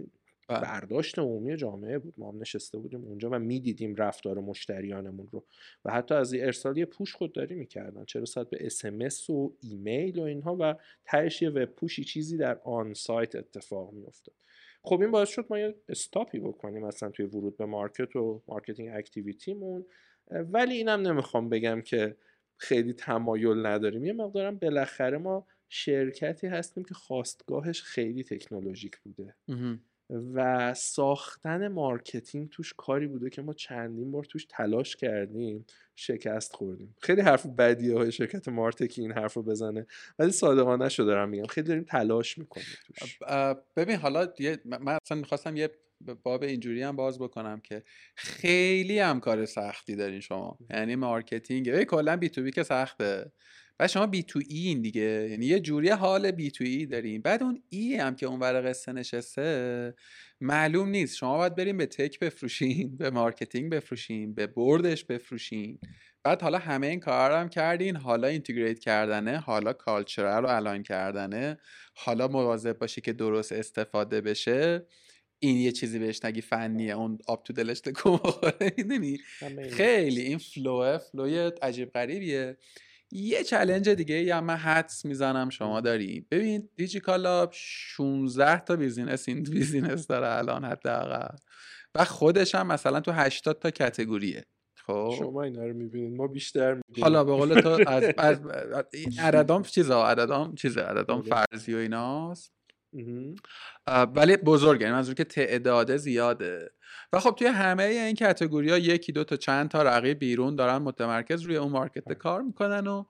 بله. برداشت عمومی جامعه بود. ما هم نشسته بودیم اونجا و می‌دیدیم رفتار مشتریانمون رو. و حتی از ارسال یه push خودداری می‌کردن. چرا ساعت به SMS و ایمیل و اینها و تهش یه web push ی چیزی در on-site اتفاق میافتاد. خب این باعث شد ما یه stop ی بکنیم اصلا توی ورود به market و marketing activity مون ولی اینم نمی‌خوام بگم که خیلی تمایل نداریم. یه مقدارم بالاخره ما شرکتی هستیم که خاستگاهش خیلی تکنولوژیک بوده. و ساختن marketing توش کاری بوده که ما چندین بار توش تلاش کردیم شکست خوردیم. خیلی حرف بدیه که یه شرکت martech ی این حرف رو بزنه ولی صادقانه شو دارم میگم. خیلی داریم تلاش می‌کنیم توش. ببین حالا یه- من اصلا می‌خواستم یه ب- باب اینجوری هم باز بکنم که خیلی هم کار سختی دارین شما. یعنی marketing. کلا B2B که سخته. و شما B2E این دیگه. یعنی یه جوری حال B2E دارین. بعد اون E هم که اون ور قصه نشسته معلوم نیست. شما باید بریم به tech بفروشین به marketing بفروشین به board ش بفروشین. بعد حالا همه این کار هم کردین. حالا integrate کردنه حالا culture رو الان کردنه. حالا مواظب باشی که درست استفاده بشه. این یه چیزی بهش نگی فنیه اون آب تو دلش تکون بخوره می‌دونی. خیلی این flow ئه flow ی عجیب غریبیه. یه challenge دیگه یا من حدس می‌زنم شما داری. ببین دیجیکالا 16 تا business in business داره الان حداقل. و خودش هم مثلا تو 80 تا کتگوریه خب؟ شما اینا رو می‌بینید ما بیشتر می‌بینیم. حالا به قول تو از, از, از این عددام چیزا عددام چیزه عددام بله. فرضی و ایناست. ولی بزرگه یعنی منظور که تعداد زیاده. و خب توی همه این کتگوری ها یکی دو تا چند تا رقیب بیرون دارن متمرکز روی اون مارکت کار می‌کنن و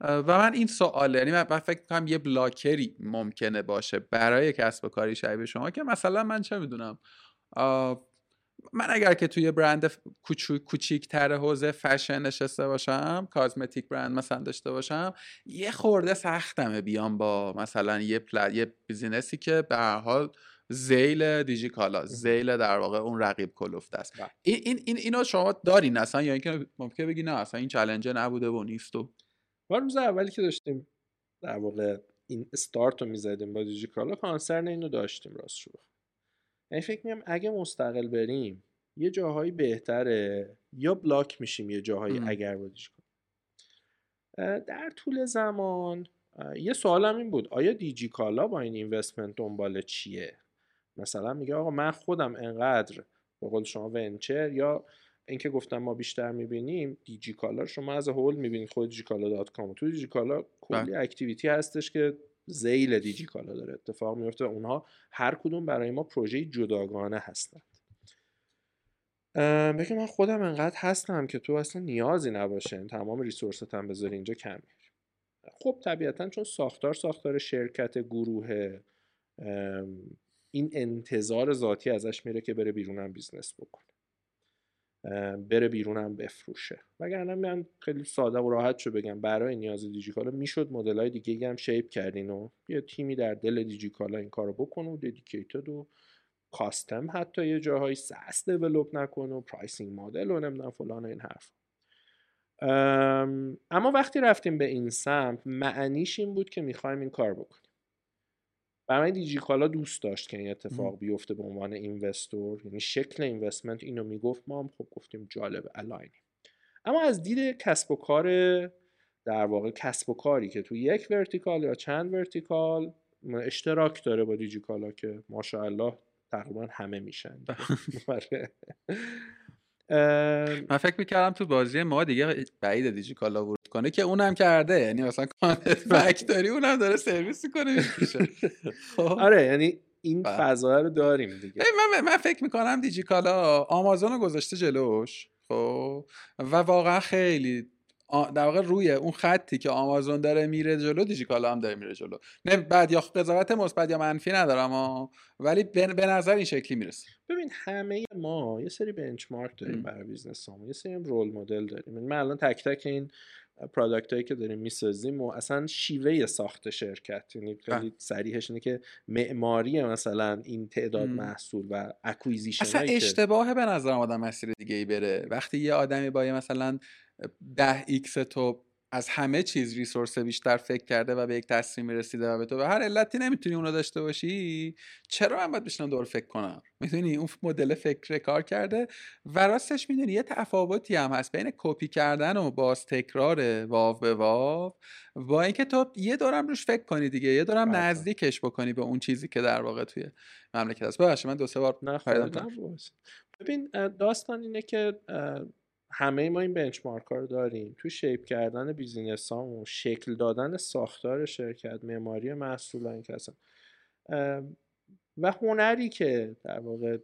و من این سواله یعنی من من فکر کنم یه بلاکری ممکنه باشه برای کسب و کاری شبیه شما که مثلا من چه می‌دونم من اگر که توی برند کوچیک تر حوزه فشن نشسته باشم cosmetic brand مثلا داشته باشم یه خورده سختمه بیام با مثلا یه پل... یه business ی که به هر حال ذیل دیجیکالا ذیل در واقع اون رقیب کلفت است بله. این این این اینو شما دارین اصلا یا اینکه ممکنه بگی نه اصلا این challenge ه نبوده و نیست و ما روز اولی که داشتیم در واقع این استارت رو می‌زدیم با دیجیکالا concern اینو داشتیم راست. یعنی فکر می‌کنم اگه مستقل بریم یه جاهایی بهتره. یا block میشیم یه جاهایی ام. اگر دیجیکالا اه، در طول زمان یه سوالم این بود. آیا دیجیکالا با این investment دنبال چیه؟ مثلا میگه آقا من خودم انقدر به قول شما venture یا اینکه گفتم ما بیشتر می‌بینیم دیجیکالا رو شما as a whole می‌بینید. خود دیجیکالا dot com. تو دیجیکالا کلی activity هستش که ذیل دیجیکالا داره اتفاق میفته. اونها هر کدوم برای ما پروژه جداگانه هستند. بگم من خودم انقدر هستم که تو اصلا نیازی نباشه. تمام resource ت هم بذاری اینجا کم میاری خب طبیعتا چون ساختار ساختار شرکت گروه این انتظار ذاتی ازش میره که بره بیرونم business بکنه. بره بیرونم بفروشه. وگرنه من خیلی ساده و راحت شو بگم برای نیاز دیجیکالا می‌شد مدل های دیگه هم shape کردین و یه تیمی در دل دیجیکالا این کارو بکنه و dedicated و custom حتی یه جاهایی SaaS develop نکنه و pricing model و نمی‌دونم فلان این حرف. اما وقتی رفتیم به این سمت معنیش این بود که می‌خوایم این کار بکنیم. برای دیجیکالا دوست داشت که این اتفاق بیفته به عنوان investor. یعنی شکل investment اینو می‌گفت ما هم خب گفتیم جالب الاینی اما از دید کسب و کار در واقع کسب و کاری که تو یک vertical یا چند vertical اشتراک داره با دیجیکالا که ماشاءالله تقریبا همه میشن. [laughs] آره. من فکر می‌کردم تو بازی ما دیگه بعید دیجی کالا ورود کنه که اونم کرده. یعنی مثلا [laughs] کانت داری اونم داره سرویس می‌کنه خب. آره یعنی این بله. فضا رو داریم دیگه. من, من فکر می‌کنم دیجی کالا آمازون رو گذاشته جلوش. خب. و واقعا خیلی در واقع روی اون خطی که آمازون داره میره جلو دیجیکالا هم داره میره جلو. نه بعد یا قضاوت مثبت یا منفی ندارم ولی به نظر این شکلی می‌رسه. ببین همه ما یه سری benchmark داریم برای business یه سری role model داریم. من الان تک تک این product هایی که داریم می‌سازیم و اصلا شیوه ساخت شرکت. یعنی خیلی صریحش اینه که معماری مثلا این تعداد محصول و acquisition اصلا اشتباهه به نظر آدم مسیر دیگه ای بره. وقتی یه آدمی با مثلا ده X تو از همه چیز resource بیشتر فکر کرده و به یک تصمیم رسیده و به تو. به هر علتی نمی‌تونی اونو داشته باشی چرا من باید بشینم دور فکر کنم؟ می‌دونی؟ اون مدل فکر کار کرده و راستش می‌دونی یه تفاوتی هم هست بین کپی کردن و باز تکرار واو به واو. با اینکه تو یه دورم روش فکر کنی دیگه یه دورم بله. نزدیکش بکنی به اون چیزی که در واقع توی مملکت هست. ببخشید من دو سه بار ببین داستان اینه که همه ما این benchmark ها رو داریم. تو shape کردن business و شکل دادن ساختار شرکت معماری محصولات که اصلا و هنری که در واقع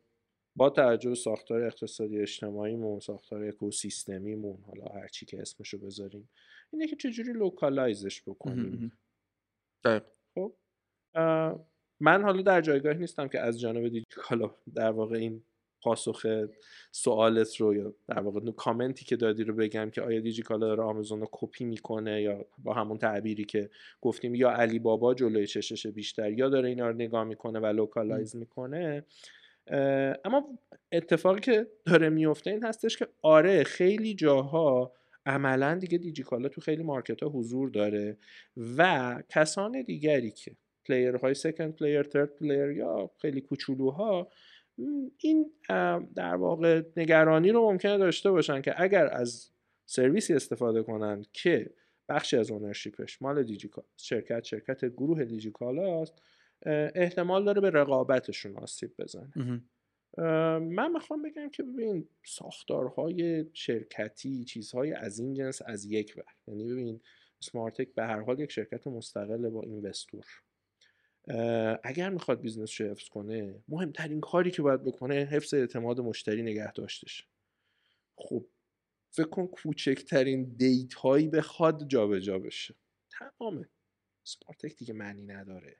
با توجه به ساختار اقتصادی اجتماعیمون ساختار اکوسیستمیمون حالا هر چی که اسمشو بذاریم اینه که چجوری localize ش بکنیم. خب من حالا در جایگاه نیستم که از جانب دیجیکالا در واقع این پاسخ سوالت رو یا در واقع کامنتی که دادی رو بگم که آیا دیجیکالا داره آمازون رو کپی می‌کنه یا با همون تعبیری که گفتیم یا علی بابا جلوی چشش بیشتر یا داره اینا رو نگاه می‌کنه و localize می‌کنه. اما اتفاقی که داره میفته این هستش که آره خیلی جاها عملا دیگه دیجیکالا تو خیلی market ها حضور داره و کسان دیگری که player های second player third player یا خیلی کوچولوها این در واقع نگرانی رو ممکنه داشته باشن که اگر از سرویسی استفاده کنند که بخشی از ownership ش مال دیجیکال شرکت شرکت گروه دیجیکال است احتمال داره به رقابتشون آسیب بزنه. من می‌خوام بگم که ببین ساختارهای شرکتی چیزهای از این جنس از یک ور یعنی ببین سمارتک به هر حال یک شرکت مستقل با investor. اگر می‌خواد business رو حفظ کنه مهمترین کاری که باید بکنه حفظ اعتماد مشتری نگه داشتش. خب فکر کن کوچکترین دیتایی بخواد جابجا جا بشه. تمامه. سمارتک دیگه معنی نداره.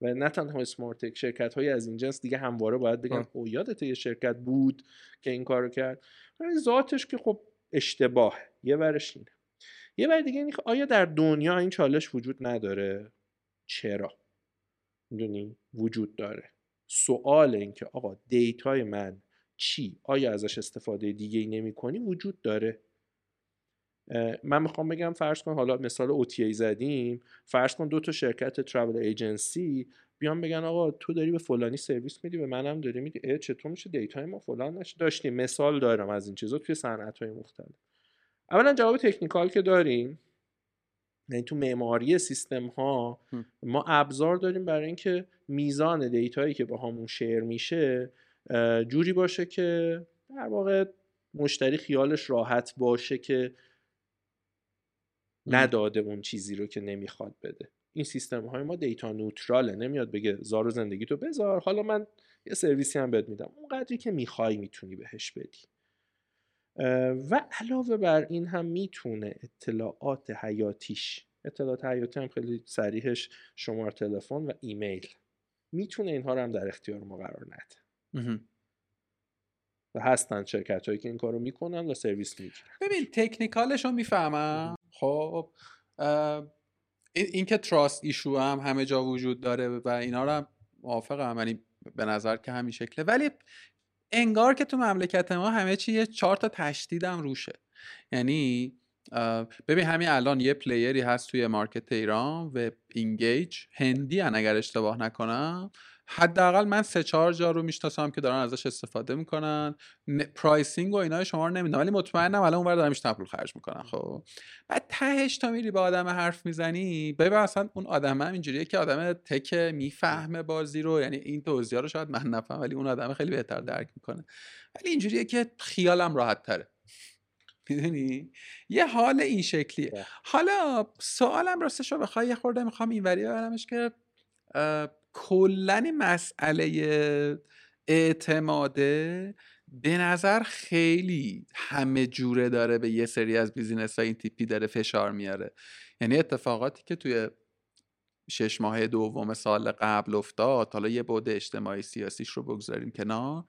و نه تنها سمارتک شرکت های از این جنس دیگه همواره باید بگن او یادت یه شرکت بود که این کارو کرد؟ ذاتش که خب اشتباه. یه ورش اینه. یه ور دیگه اینه آیا در دنیا این چالش وجود نداره؟ چرا؟ می‌دونی وجود داره. سوال این که آقا دیتای من چی؟ آیا ازش استفاده دیگه ای نمی کنی وجود داره. من می‌خوام بگم فرض کن حالا مثال اوتی زدیم. فرض کن دو تا شرکت travel agency بیان بگن آقا تو داری به فلانی سرویس میدی به منم داری میدی. چطور میشه دیتای ما فلان نشه؟ داشتیم. مثال دارم از این چیزا توی صنعت های مختلف. اولا جواب تکنیکال که داریم. یعنی تو معماری سیستم ها ما ابزار داریم برای اینکه میزان دیتایی که با همون شیر میشه جوری باشه که در واقع مشتری خیالش راحت باشه که نداده اون چیزی رو که نمی‌خواد بده. این سیستم های ما دیتا نوتراله نمیاد بگه زارو زندگی تو بذار حالا من یه سرویسی هم بهت میدم. اونقدری که می‌خوای می‌تونی بهش بدی. و علاوه بر این هم می‌تونه اطلاعات حیاتیش اطلاعات حیاتی هم خیلی سریحش شماره تلفن و ایمیل می‌تونه اینها رو هم در اختیار ما قرار نده. و هستن شرکت هایی که این کارو می‌کنن و سرویس می‌گیرن. ببین تکنیکالش رو می‌فهمم خب این که تراست ایشو هم همه جا وجود داره و اینا رو هم موافقم یعنی به نظر که همین شکله. ولی انگار که تو مملکت ما همه چی یه چهار تا تشدیدم روشه. یعنی ببین همین الان یه پلیری هست توی مارکت ایران و اینگیج هندی هن اگر اشتباه نکنم. حداقل من سه چهار جا رو می‌شناسم که دارن ازش استفاده می‌کنن. پرایسینگ و اینا شما رو نمی‌دونم ولی مطمئنم الان اونور دارن میشتن پول خرج می‌کنن خب. بعد تهش تا میری با آدم حرف می‌زنی ببین اصلا اون آدم هم اینجوریه که آدم تک می‌فهمه بازی رو یعنی این توضیح رو شاید من نفهم ولی اون آدم خیلی بهتر درک می‌کنه. ولی اینجوریه که خیالم راحت تره. می‌دونی؟ یه حال این شکلیه. حالا سوالم راستش رو بخوای یه خورده می‌خوام اینوری ببرمش که کلا مسئله اعتماده به نظر خیلی همه جوره داره به یه سری از بیزینس ها این تیپی داره فشار میاره. یعنی اتفاقاتی که توی شش ماه دوم سال قبل افتاد حالا یه بود اجتماعی سیاسیش رو بگذاریم کنار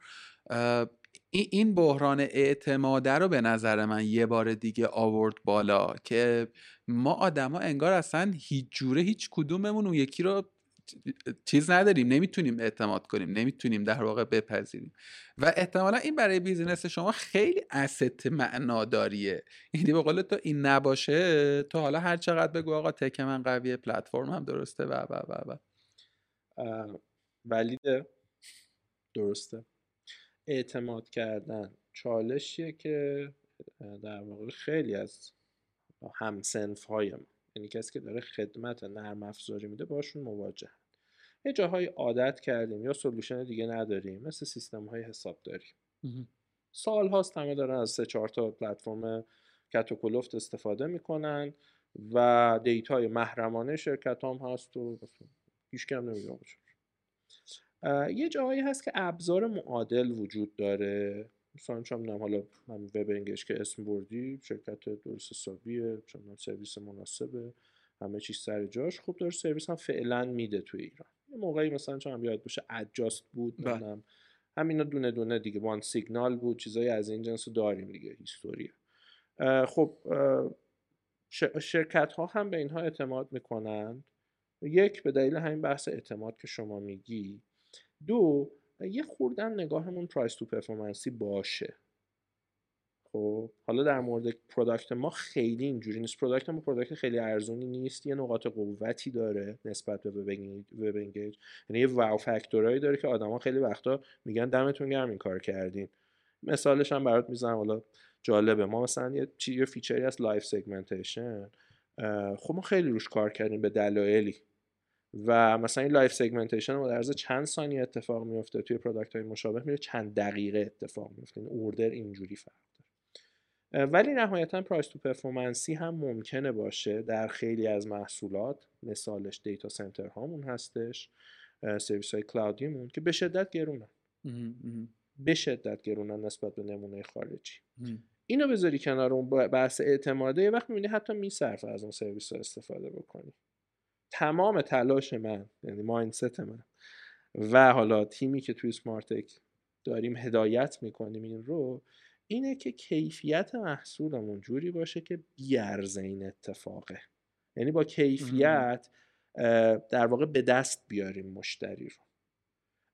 این بحران اعتماده رو به نظر من یه بار دیگه آورد بالا که ما آدما انگار اصلا هیچ جوره هیچ کدوممون اون یکی رو چیز نداریم نمی‌تونیم اعتماد کنیم نمی‌تونیم در واقع بپذیریم. و احتمالا این برای بیزینس شما خیلی اسست معناداریه. یعنی به قول تو این نباشه تو حالا هر چقدر بگو آقا تک من قویه پلتفرم هم درسته و و و و. valid ه درسته. اعتماد کردن چالشیه که در واقع خیلی از همسنف های ما یعنی کسی که داره خدمت نرم افزاری میده باهاش مواجه یه جاهای عادت کردیم یا solution دیگه نداریم مثل سیستم های حسابداریم سال هاست همه دارن از سه چهار تا پلتفرم کت و استفاده می‌کنن و دیتای محرمانه شرکت هم هست و هیچ کم نمی‌دونم یه جایی هست که ابزار معادل وجود داره. مثلا چون حالا من وب انگش که اسم بردی شرکت درست حسابیه چون سرویس مناسبه همه چیز سر جاش خوب داره سرویس هم فعلا میده تو ایران. موقعی مثلا چون هم یاد باشه ادجاست بود بله. هم همینا دونه دونه دیگه وان سیگنال بود چیزای از این جنس داریم دیگه هیستوریه. خب شرکت ها هم به اینها اعتماد می‌کنن. یک به دلیل همین بحث اعتماد که شما میگی. دو یه خورده نگاهمون price to performance ی باشه. خب حالا در مورد product ما خیلی اینجوری نیست. product ما product خیلی ارزونی نیست. یه نقاط قوتی داره نسبت به وب انگیج یعنی یه wow factor ایی داره که آدما خیلی وقتا میگن دمتون گرم این کار کردین. مثالش هم برات می‌زنم. حالا جالبه. ما مثلا یه چی feature ی از live segmentation خب ما خیلی روش کار کردیم به دلایلی. و مثلا این live segmentation با در چند ثانیه اتفاق میفته توی product های مشابه میره چند دقیقه اتفاق میفته این order اینجوری فرق ولی نهایتا price to performance ی هم ممکنه باشه در خیلی از محصولات مثالش data center هامون هستش سرویس های cloud یمون که به شدت گرونن. به شدت گرونن نسبت به نمونه خارجی. اینو بذاری کنار اون بحث اعتماده یه وقت می‌بینی حتی میصرفه از اون سرویس ها استفاده بکنی. تمام تلاش من یعنی ماینست من و حالا تیمی که توی سمارتک داریم هدایت می‌کنیم این رو اینه که کیفیت محصولمون جوری باشه که بیارزه این اتفاقه. یعنی با کیفیت در واقع به دست بیاریم مشتری رو.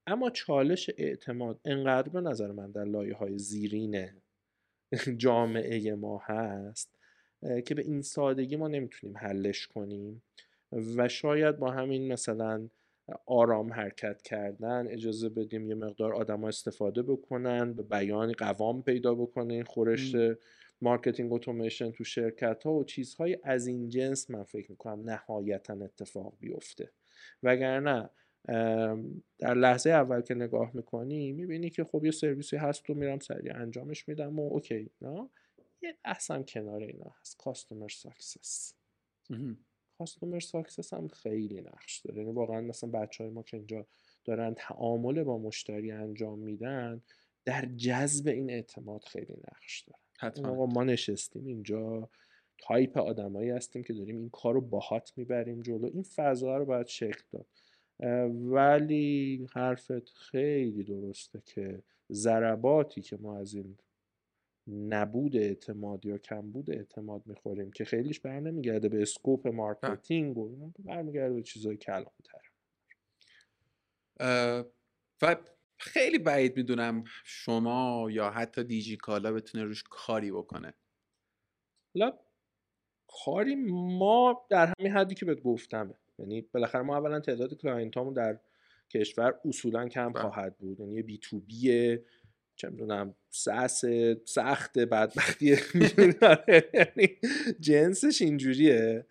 اما چالش اعتماد انقدر به نظر من در لایه های زیرین [laughs] جامعه ما هست که به این سادگی ما نمی‌تونیم حلش کنیم و شاید با همین مثلا آرام حرکت کردن اجازه بدیم یه مقدار آدم استفاده بکنن به بیان قوام پیدا بکنه این خورش marketing automation تو شرکت ها و چیزهای از این جنس من فکر می‌کنم نهایتا اتفاق بیفته. وگرنه در لحظه اول که نگاه می‌کنی می‌بینی که خب یه سرویسی هست و میرم سریع انجامش میدم و okay نه؟ یه اصلا کنار اینا هست. customer success customer success هم خیلی نقش داره. یعنی واقعا مثلا بچه های ما که اینجا دارن تعامل با مشتری انجام میدن در جذب این اعتماد خیلی نقش دارن. حتما. ما نشستیم اینجا تایپ آدمایی هستیم که داریم این کار رو باهات می‌بریم جلو. این فضا رو باید شکل داد. ولی حرفت خیلی درسته که ضرباتی که ما از این نبود اعتماد یا کمبود اعتماد می‌خوریم که خیلیش بر نمیگرده به scope marketing و برمیگرده به چیزای کلانتر. و خیلی بعید می‌دونم شما یا حتی دیجی کالا بتونه روش کاری بکنه. حالا کاری ما در همین حدی که بهت گفتمه. یعنی بالاخره ما اولا تعداد client هامون در کشور اصولا کم بله. خواهد بود. یعنی B2B یه چه می‌دونم SaaS سخت بدبختی یعنی جنسش اینجوریه.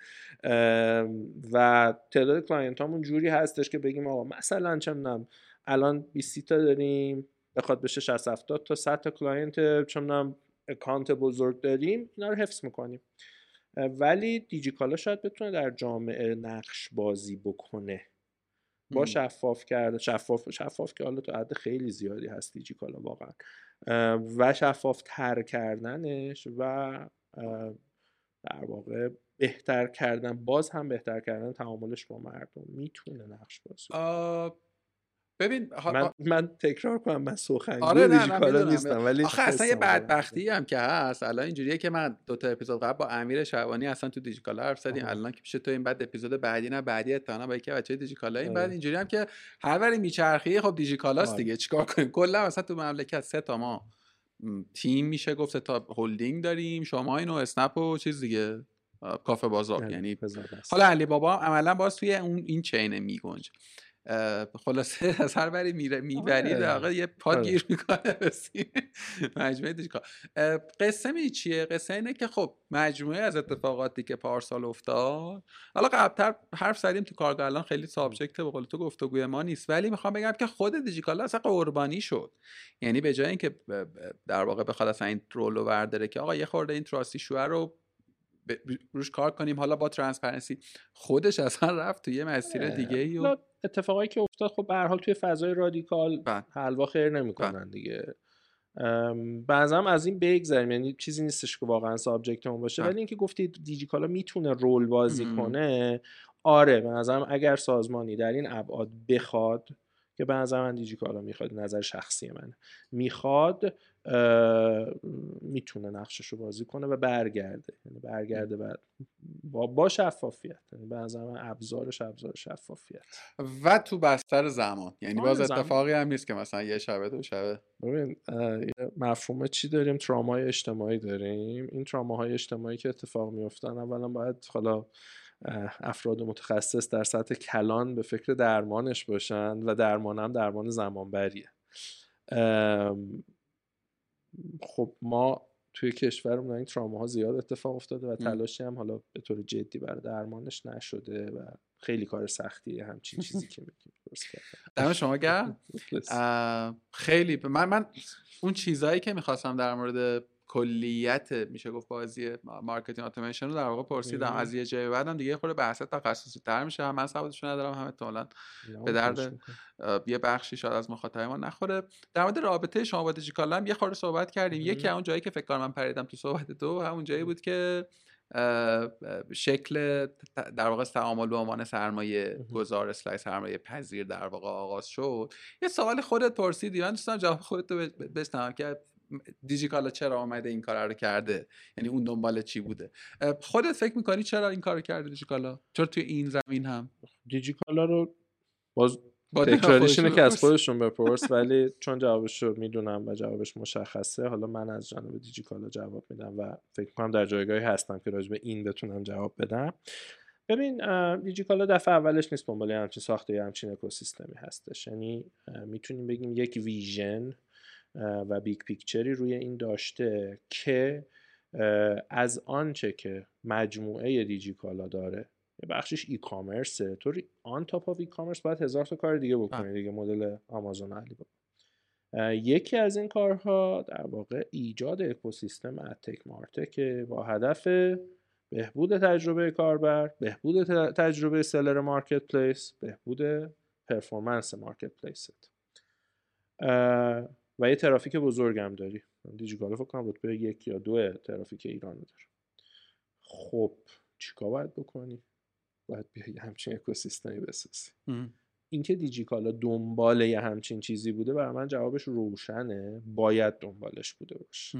و تعداد client هامون جوری هستش که بگیم آقا مثلا چه می‌دونم الان 20 تا داریم بخواد بشه 60 70 تا 100 تا client چه می‌دونم اکانت بزرگ داریم اینا رو حفظ می‌کنیم. ولی دیجیکالا شاید بتونه در جامعه نقش بازی بکنه. با. شفاف کرده شفاف شفاف که حالا تا حد خیلی زیادی هست دیجیکالا واقعا. و شفاف تر کردنش و در واقع بهتر کردن باز هم بهتر کردن تعاملش با مردم. می‌تونه نقش بازی ببین ها- من من تکرار کنم من سخنگوی آره نه نیستم ولی آخه اصلا یه. بدبختی هم که هست الان اینجوریه که من دو تا اپیزود قبل با امیر شعبانی اصلا تو دیجیکالا حرف زدیم. الان که پیش تو این بعد اپیزود بعدی نه بعدی اتهانا با یکی بچه دیجیکالا این بعد آره. اینجوری هم که هر وری میچرخی خب دیجیکالاست آره. دیگه چیکار کنیم کلا اصلا تو مملکت سه تا ما تیم میشه گفت سه تا هلدینگ داریم شما اینو اسنپ و چیز دیگه کافه بازار یعنی. حالا علی بابا عملا باز توی اون این چینه میگنج خلاصه [laughs] از هر بری میره می‌بری آره. در واقع یه پاد آره. گیر می‌کنه مجموعه قصه می چیه؟ قصه اینه که خب مجموعه از اتفاقاتی که پارسال افتاد. حالا قبلتر حرف زدیم تو کارگاه الان خیلی سابجکت به قول تو گفتگوی ما نیست. ولی می‌خوام بگم که خود دیجیکالا اصلا قربانی شد. یعنی به جای اینکه در واقع بخواد اصلا این رولو برداره که آقا یه خورده این تراسی شوه رو روش کار کنیم حالا با ترانسپرنسی خودش اصلا رفت تو یه مسیر دیگه ای و اتفاقایی که افتاد خب به حال توی فضای رادیکال بله. حلوا خیر نمی‌کنن دیگه بعضا هم از این بگذریم یعنی چیزی نیستش که واقعا سابجکتمون باشه بله. ولی اینکه گفتی دیجیکالا می‌تونه رول بازی مم. کنه آره به نظرم اگر سازمانی در این ابعاد بخواد که به نظر من دیجیکالا می‌خواد نظر شخصی من می‌خواد می‌تونه نقشش رو بازی کنه و برگرده. یعنی برگرده و با, با شفافیت یعنی به نظر من ابزارش ابزار شفافیت و تو بستر زمان. یعنی آره، باز زمان. اتفاقی هم نیست که مثلا یه شبه دو شبه. ببین مفهوم چی داریم؟ ترامای اجتماعی داریم. این تراماهای اجتماعی که اتفاق میفتن اولا باید حالا افراد متخصص در سطح کلان به فکر درمانش باشن و درمان هم درمان زمانبریه. خب ما توی کشورمون این تراماها زیاد اتفاق افتاده و تلاشی هم حالا به طور جدی برای درمانش نشده و خیلی کار سختیه همچین چیزی که میگیم. [laughs] دم شما گرم خیلی من من اون چیزهایی که می‌خواستم در مورد کلیت میشه گفت بازی marketing automation رو در واقع پرسیدم. از یه جای بعدم دیگه خود بحث تخصصی تر میشه. هم من سوادش ندارم. هم احتمالاً به درد یه بخشی شاید از مخاطب ما نخوره. در مورد رابطه شما با دیجیکالا هم یه خورده صحبت کردیم. یکی اون جایی که فکر کنم من پریدم تو صحبت تو همون جایی بود که شکل در واقع تعامل به عنوان سرمایه. گذار اسلای سرمایه پذیر در واقع آغاز شد. یه سوال خودت پرسیدی. من دوستم جواب خودت رو ب- بشنوم که دیجیکالا چرا آمده این کار رو کرده؟ یعنی اون دنبال چی بوده؟ خودت فکر می‌کنی چرا این کار رو کرده دیجیکالا؟ چرا توی این زمین هم؟ دیجیکالا رو باز با تکراریش اینه که از. خودشون بپرس [laughs] ولی چون جوابش رو می‌دونم و جوابش مشخصه حالا من از جانب دیجیکالا جواب میدم و فکر کنم در جایگاهی هستم که راجع به این بتونم جواب بدم. ببین دیجیکالا دفعه اولش نیست دنبال همچین ساخته یه همچین اکوسیستمی هستش. یعنی می‌تونیم بگیم یک vision و big picture ی روی این داشته که از آنچه که مجموعه دیجیکالا داره یه بخشش e-commerce ه تو on top of e-commerce باید هزار تا کار دیگه بکنی بله. دیگه مدل آمازون علی بابا. یکی از این کارها در واقع ایجاد اکوسیستم ad tech martech ه با هدف بهبود تجربه کاربر بهبود تجربه seller marketplace بهبود performance marketplace ت و یه ترافیک بزرگم داری. دیجیکالا فکر کنم رتبه یک یا دو ترافیک ایران داره. خب چیکار باید بکنی؟ باید بیای یه همچین اکوسیستمی بسازی. اینکه دیجیکالا دنبال یه همچین چیزی بوده برای من جوابش روشنه. باید دنبالش بوده باشه.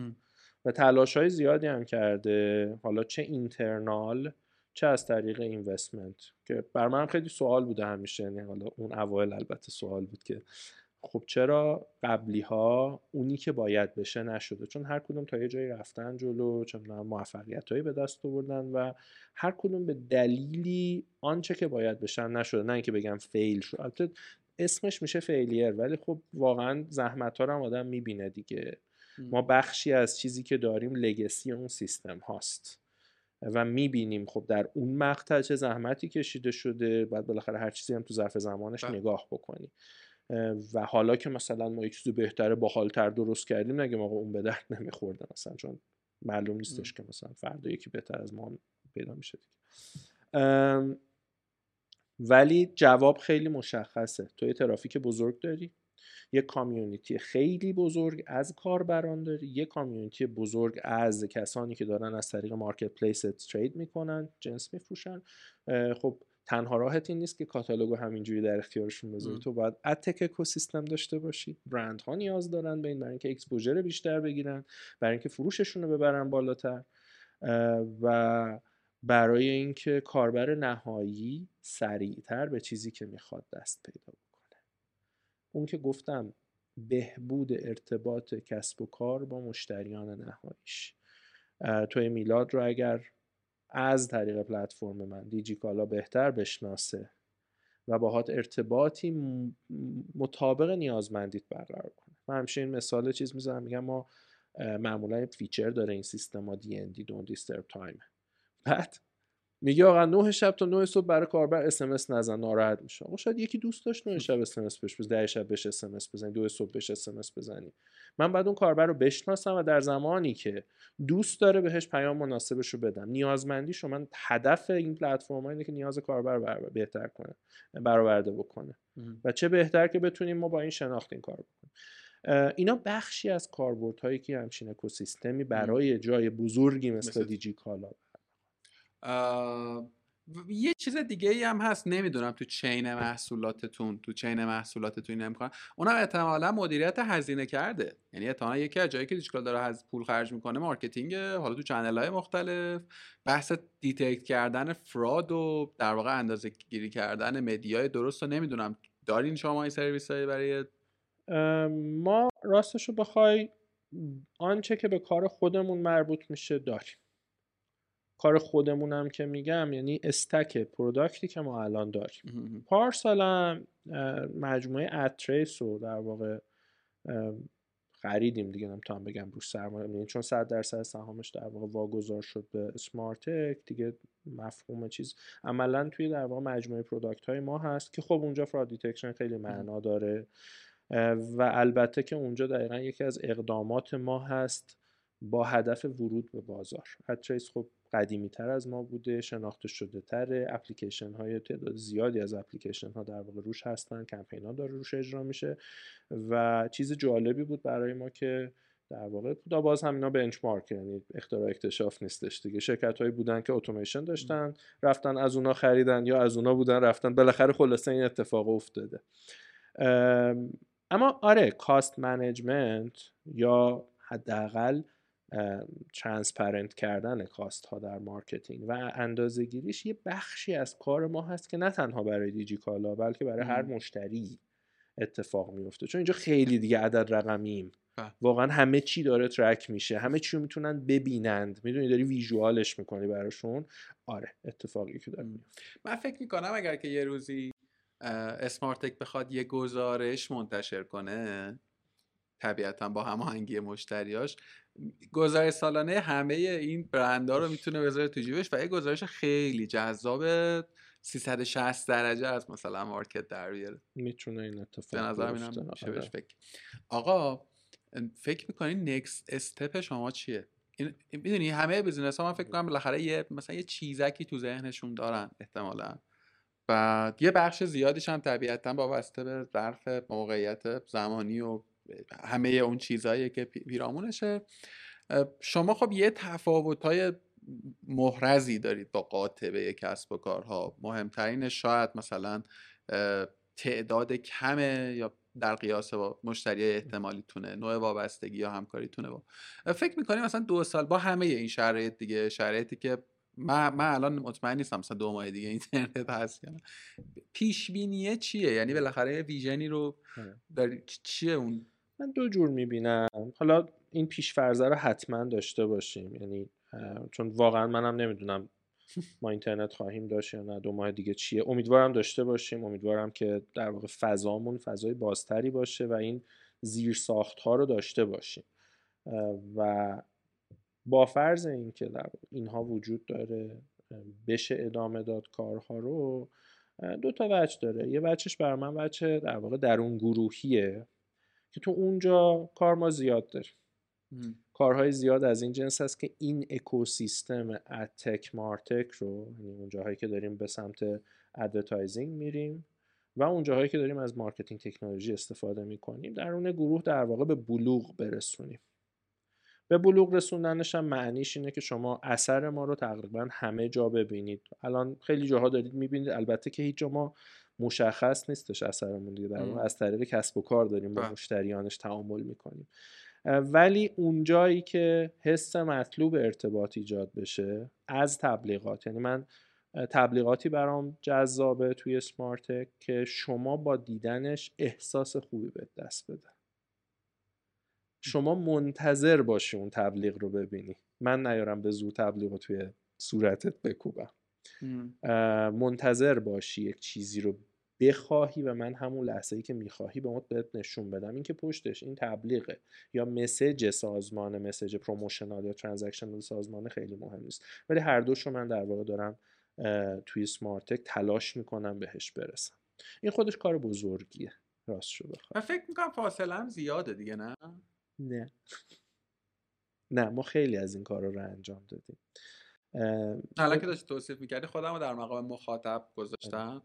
و تلاش های زیادی هم کرده. حالا چه اینترنال چه از طریق اینوستمنت. که بر من خیلی سوال بوده همیشه. یعنی حالا اون اوایل البته سوال بود که خب چرا قبلی ها اونی که باید بشه نشده؟ چون هر کدوم تا یه جایی رفتن جلو چون موفقیت هایی به دست آوردن و هر کدوم به دلیلی آنچه که باید بشن نشده. نه اینکه بگم فیل شد. البته اسمش میشه فیلیر ولی خب واقعا زحمت ها رو هم آدم می‌بینه دیگه. ما بخشی از چیزی که داریم لگسی اون سیستم هاست. و می‌بینیم خب در اون مقطع چه زحمتی کشیده شده بعد بالاخره هر چیزی هم تو ظرف زمانش بله. نگاه بکنی. و حالا که مثلا ما یک چیزی بهتره باحالتر درست کردیم نگه ما اون به درد [laughs] نمیخورده مثلا چون معلوم نیستش که مثلا فردا یکی بهتر از ما پیدا میشه ولی جواب خیلی مشخصه. تو یه ترافیک بزرگ داری یه community خیلی بزرگ از کاربران داری یه community بزرگ از کسانی که دارن از طریق marketplace trade می‌کنن جنس میفروشن. خب تنها راهت این نیست که کاتالوگو همینجوری در اختیارشون بذاری. تو باید ad tech ecosystem داشته باشی. برند ها نیاز دارن به این برای اینکه exposure بیشتر بگیرن برای اینکه فروششون رو ببرن بالاتر و برای اینکه کاربر نهایی سریعتر به چیزی که می‌خواد دست پیدا بکنه. اون که گفتم بهبود ارتباط کسب و کار با مشتریان نهاییش. توی میلاد رو اگر از طریق پلتفرم من دیجیکالا بهتر بشناسه و باهات ارتباطی مطابق نیازمندیت برقرار کنه. من همیشه این مثال چیز می‌زنم میگم ما معمولا feature داره این سیستم ما DND do not disturb time بعد میگه آقا 9 شب تا 9 صبح برای کاربر اس ام اس نزن ناراحت میشه. آقا شاید یکی دوست داشت 9 شب اس ام اس بهش 10 شب بهش اس ام اس بزنی 2 صبح بهش اس ام اس بزنی. من باید اون کاربر رو بشناسم و در زمانی که دوست داره بهش پیام مناسبش رو بدم. نیازمندیش رو من هدف این پلتفرم اینه که نیاز کاربر رو بهتر کنه برآورده بکنه. و چه بهتر که بتونیم ما با این شناخت این کار بکنیم. اینا بخشی از کاربردهایی که همچین اکوسیستمی برای جای بزرگی مثل دیجی کالا یه چیز دیگه ای هم هست نمی‌دونم تو چین محصولاتتون تو چین محصولاتتون این امکان اونم احتمالا مدیریت هزینه کرده. یعنی احتمالا یکی از جایی که دیجی‌کالا داره از پول خرج می‌کنه مارکتینگ حالا تو channel های مختلف. بحث detect کردن fraud و در واقع اندازه گیری کردن media ی درست رو نمی‌دونم. دارین شما این سرویس های برای ما راستش رو بخوای آنچه که به کار خودمون مربوط میشه داریم. کار خودمونم که میگم یعنی stack product ی که ما الان داریم. پارسال مجموعه ادتریس رو در واقع خریدیم دیگه نمی‌تونم بگم توش سرمایه یعنی چون 100 درصد سهامش در واقع واگذار شد به اسمارتک دیگه مفهوم چیز. عملا توی در واقع مجموعه product های ما هست که خب اونجا fraud detection خیلی معنا داره و البته که اونجا دقیقا یکی از اقدامات ما هست با هدف ورود به بازار. ادتریس خب قدیمی تر از ما بوده شناخته شده تر اپلیکیشن های تعداد زیادی از اپلیکیشن ها در واقع روش هستن کمپین ها داره روش اجرا میشه و چیز جالبی بود برای ما که در واقع دا باز هم اینا benchmark یعنی اختراع اکتشاف نیستش دیگه. شرکت هایی بودن که اتوماسیون داشتن رفتن از اونا خریدن یا از اونا بودن رفتن. بالاخره خلاصه این اتفاق افتاده. اما آره cost management یا حداقل transparent کردن cost ها در مارکتینگ و اندازه گیریش یه بخشی از کار ما هست که نه تنها برای دیجی کالا بلکه برای هر مشتری اتفاق میفته چون اینجا خیلی دیگه عدد رقمیم. واقعا همه چی داره track میشه. همه چی رو می‌تونن ببینند. می‌دونی داری visual ش می‌کنی براشون. آره اتفاقی که داره من فکر می‌کنم اگر که یه روزی اسمارتک بخواد یه گزارش منتشر کنه طبیعتا با هماهنگی مشتریاش. گزارش سالانه همه این برندها رو می‌تونه بذاره تو جیبش و یه گزارش خیلی جذاب 360 درجه از مثلا مارکت در بیاره. می‌تونه این اتفاق به نظر بهش فکر. آقا فکر می‌کنین نکست استپ شما چیه؟ این می‌دونی همه بیزینس ها من فکر کنم بالاخره یه مثلا یه چیزکی تو ذهنشون دارن احتمالا. و یه بخش زیادیش هم طبیعتا واسطه به ظرف موقعیت زمانی و همه اون چیزهایی که پیرامونشه. شما خب یه تفاوت های محرزی دارید با قاطبه کسب و کارها. مهمترین شاید مثلا تعداد کمه یا در قیاس با مشتری احتمالی تونه نوع وابستگی یا همکاری تونه با فکر می‌کنیم مثلا دو سال با همه این شرایط دیگه شرایطی که من, من الان مطمئن نیستم مثلا دو ماه دیگه اینترنت هست یا پیش بینیه چیه؟ یعنی بالاخره ویژنی رو آره. داری چیه اون من دو جور می‌بینم. حالا این پیشفرزه رو حتما داشته باشیم. یعنی چون واقعا منم نمی‌دونم ما اینترنت خواهیم داشت یا نه دو ماه دیگه چیه. امیدوارم داشته باشیم. امیدوارم که در واقع فضامون فضای بازتری باشه و این زیر ساخت ها رو داشته باشیم. و با فرض اینکه در اینها وجود داره بشه ادامه داد کارها رو دو تا وجه داره. یه وجهش بر من وجه در واقع درون گروهیه. که تو اونجا کار ما زیاد داریم. کارهای زیاد از این جنس هست که این اکوسیستم ad tech martech رو یعنی اون جاهایی که داریم به سمت advertising میریم و اون جاهایی که داریم از marketing technology استفاده می‌کنیم در اون گروه در واقع به بلوغ برسونیم. به بلوغ رسوندنش هم معنیش اینه که شما اثر ما رو تقریبا همه جا ببینید. الان خیلی جاها دارید می‌بینید البته که هیچ جا ما مشخص نیستش اثرمون دیگه در از طریق کسب و کار داریم با بله. مشتریانش تعامل می‌کنیم. ولی اونجایی که حس مطلوب ارتباط ایجاد بشه از تبلیغات یعنی من تبلیغاتی برام جذابه توی سمارتک که شما با دیدنش احساس خوبی به دست بده. شما منتظر باشی اون تبلیغ رو ببینی. من نیارم به زور تبلیغ رو توی صورتت بکوبم. منتظر باشی یک چیزی رو بخواهی و من همون لحظه ای که می‌خواهی به بهت نشون بدم. اینکه پشتش این تبلیغه. یا message سازمان message promotional یا transactional سازمان خیلی مهم نیست. ولی هر دوش رو من در واقع دارم توی سمارتک تلاش می‌کنم بهش برسم. این خودش کار بزرگیه. راست شده و فکر می‌کنم فاصله هم زیاده دیگه نه؟ نه. [laughs] نه ما خیلی از این کار رو انجام دادیم. حالا که داشت توصیف می‌کردی خودم رو در مقام مخاطب گذاشتم.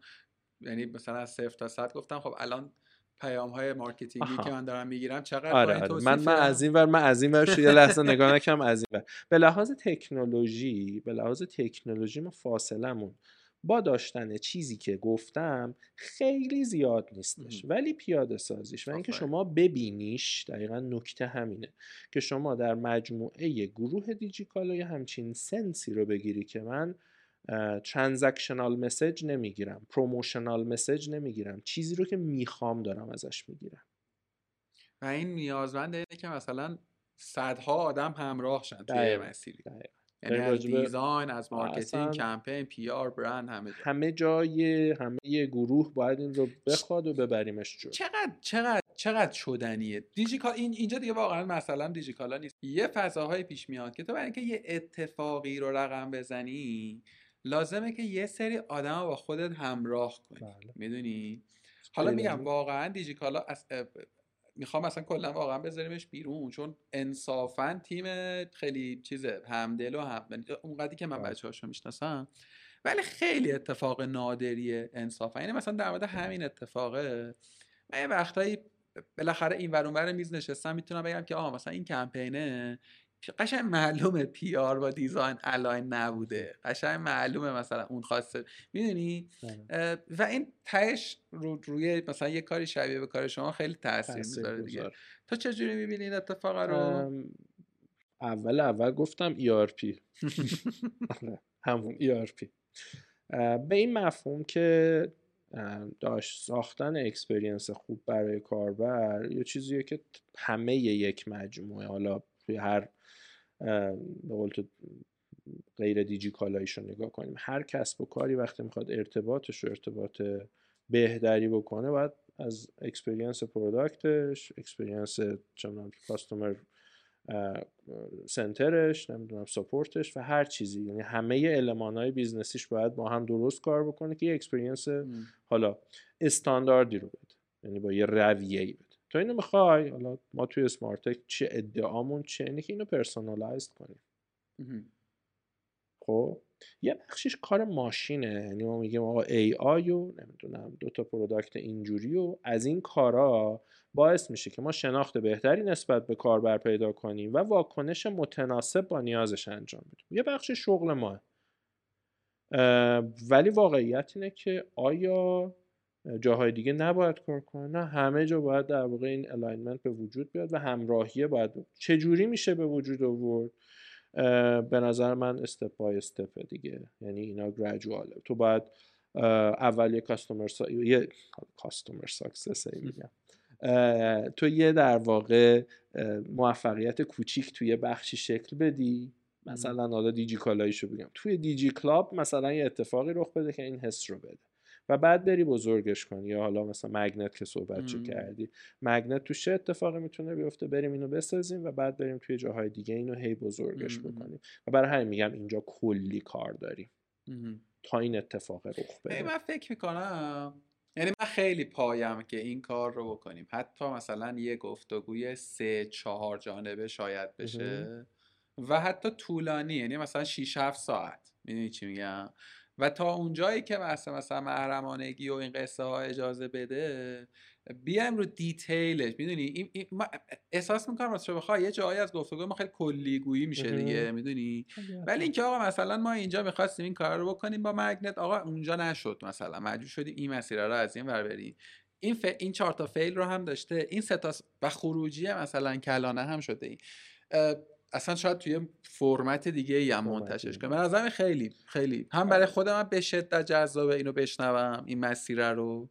یعنی مثلا از صفر تا صد گفتم خب الان پیام های مارکتینگی که من دارم می‌گیرم چقدر آره, آره. من من از این ور من از این ور یه لحظه نگاه نکم از این ور. به لحاظ تکنولوژی به لحاظ تکنولوژی ما فاصلمون با داشتن چیزی که گفتم خیلی زیاد نیستش. ولی پیاده سازیش و اینکه شما ببینیش دقیقا نکته همینه که شما در مجموعه گروه دیجی‌کالا یه همچین sense ی رو بگیری که من transactional message نمی‌گیرم promotional message نمی‌گیرم چیزی رو که می‌خوام دارم ازش می‌گیرم. و این نیازمنده اینه که مثلا صدها آدم همراه شن توی مسیری. یعنی از design از marketing campaign PR brand همه جا. همه جای همه گروه باید این رو بخواد و ببریمش جلو. چقدر چقدر چقدر شدنیه؟ دیجی‌کالا این اینجا دیگه واقعا مثلا دیجیکالا نیست. یه فضاهای پیش میاد که تو برای اینکه یه اتفاقی رو رقم بزنی لازمه که یه سری آدم با خودت همراه کنی. بله. می‌دونی؟ حالا میگم واقعا دیجیکالا از می‌خوام اصلا کلا واقعا بذاریمش بیرون چون انصافا تیم خیلی چیزه همدل و هم یعنی اونقدری که من. بچه هاشو می‌شناسم. ولی خیلی اتفاق نادریه انصافا. یعنی مثلا در مورد همین اتفاقه من یه وقتایی بالاخره این ور اونور میز نشستم می‌تونم بگم که آها مثلا این کمپینه قشنگ معلومه PR با design align نبوده. قشنگ معلومه مثلا اون خواسته می‌دونی؟ بله. و این تهش رو روی مثلا یه کاری شبیه به کار شما خیلی تاثیر می‌ذاره دیگه. تو چجوری می‌بینی این اتفاق رو؟ اول اول گفتم ERP آره، همون ERP به این مفهوم که داشت ساختن experience خوب برای کاربر یه چیزیه که همه یک مجموعه حالا توی هر به قول تو غیر دیجیکالایش رو نگاه کنیم. هر کسب و کاری وقتی می‌خواد ارتباطش رو ارتباط بهتری بکنه باید از experience product ش experience customer center ش نمی‌دونم support ش و هر چیزی. یعنی همه المان های business یش باید با هم درست کار بکنه که یه experience حالا استانداردی رو بده. یعنی با یه رویه ای بده. تو اینو می‌خوای؟ حالا ما توی اسمارتک چه ادعامون چه اینه که اینو personalize کنیم. خب؟ یه بخشش کار ماشینه. یعنی ما میگیم آقا AI و نمی‌دونم دو تا product اینجوری و از این کارا باعث میشه که ما شناخت بهتری نسبت به کاربر پیدا کنیم و واکنش متناسب با نیازش انجام بدیم. یه بخش شغل ما ولی واقعیت اینه که آیا جاهای دیگه نباید کار کنه. نه همه جا باید در واقع این alignment به وجود بیاد و همراهیه باید چه جوری میشه به وجود آورد؟ به نظر من step by step دیگه. یعنی اینا gradual ه تو باید اول یه customer su... یه customer success میگم. تو یه در واقع موفقیت کوچیک توی بخشی شکل بدی. مثلا حالا دیجی کالاییشو بگم. توی دیجی کلاب مثلا یه اتفاقی رخ بده که این حس رو بده. و بعد بری بزرگش کنی یا حالا مثلا مگنت که صحبت چه کردی. مگنت تو چه اتفاقی می‌تونه بیفته؟ بریم اینو بسازیم و بعد بریم توی جاهای دیگه اینو هی بزرگش بکنیم. و برای همین میگم اینجا کلی کار داریم. تا این اتفاق رخ بده. من فکر می‌کنم یعنی من خیلی پایم که این کار رو بکنیم. حتی مثلا یه گفتگوی سه چهار جانبه شاید بشه. و حتی طولانی یعنی مثلا 6 7 ساعت. می‌دونی چی میگم؟ و تا اونجایی که مثلا مثلا محرمانگی و این قصه ها اجازه بده بیایم رو دیتیلش. می‌دونی؟ این, این احساس می‌کنم راستش بخوای یه جایی از گفتگو ما خیلی کلیگویی میشه دیگه می‌دونی؟ ولی اینکه آقا مثلا ما اینجا می‌خواستیم این کار رو بکنیم با مگنت آقا اونجا نشد مثلا. مجبور شدیم این مسیر رو از این ور بریم این ف... این چهار تا فیل رو هم داشته. این سه تا و خروجی مثلا کلانه هم شده این اصلا شاید توی فرمت دیگه ای هم منتشرش کنم. من خیلی خیلی. هم برای خودم به شدت جذابه اینو بشنوم این مسیر رو.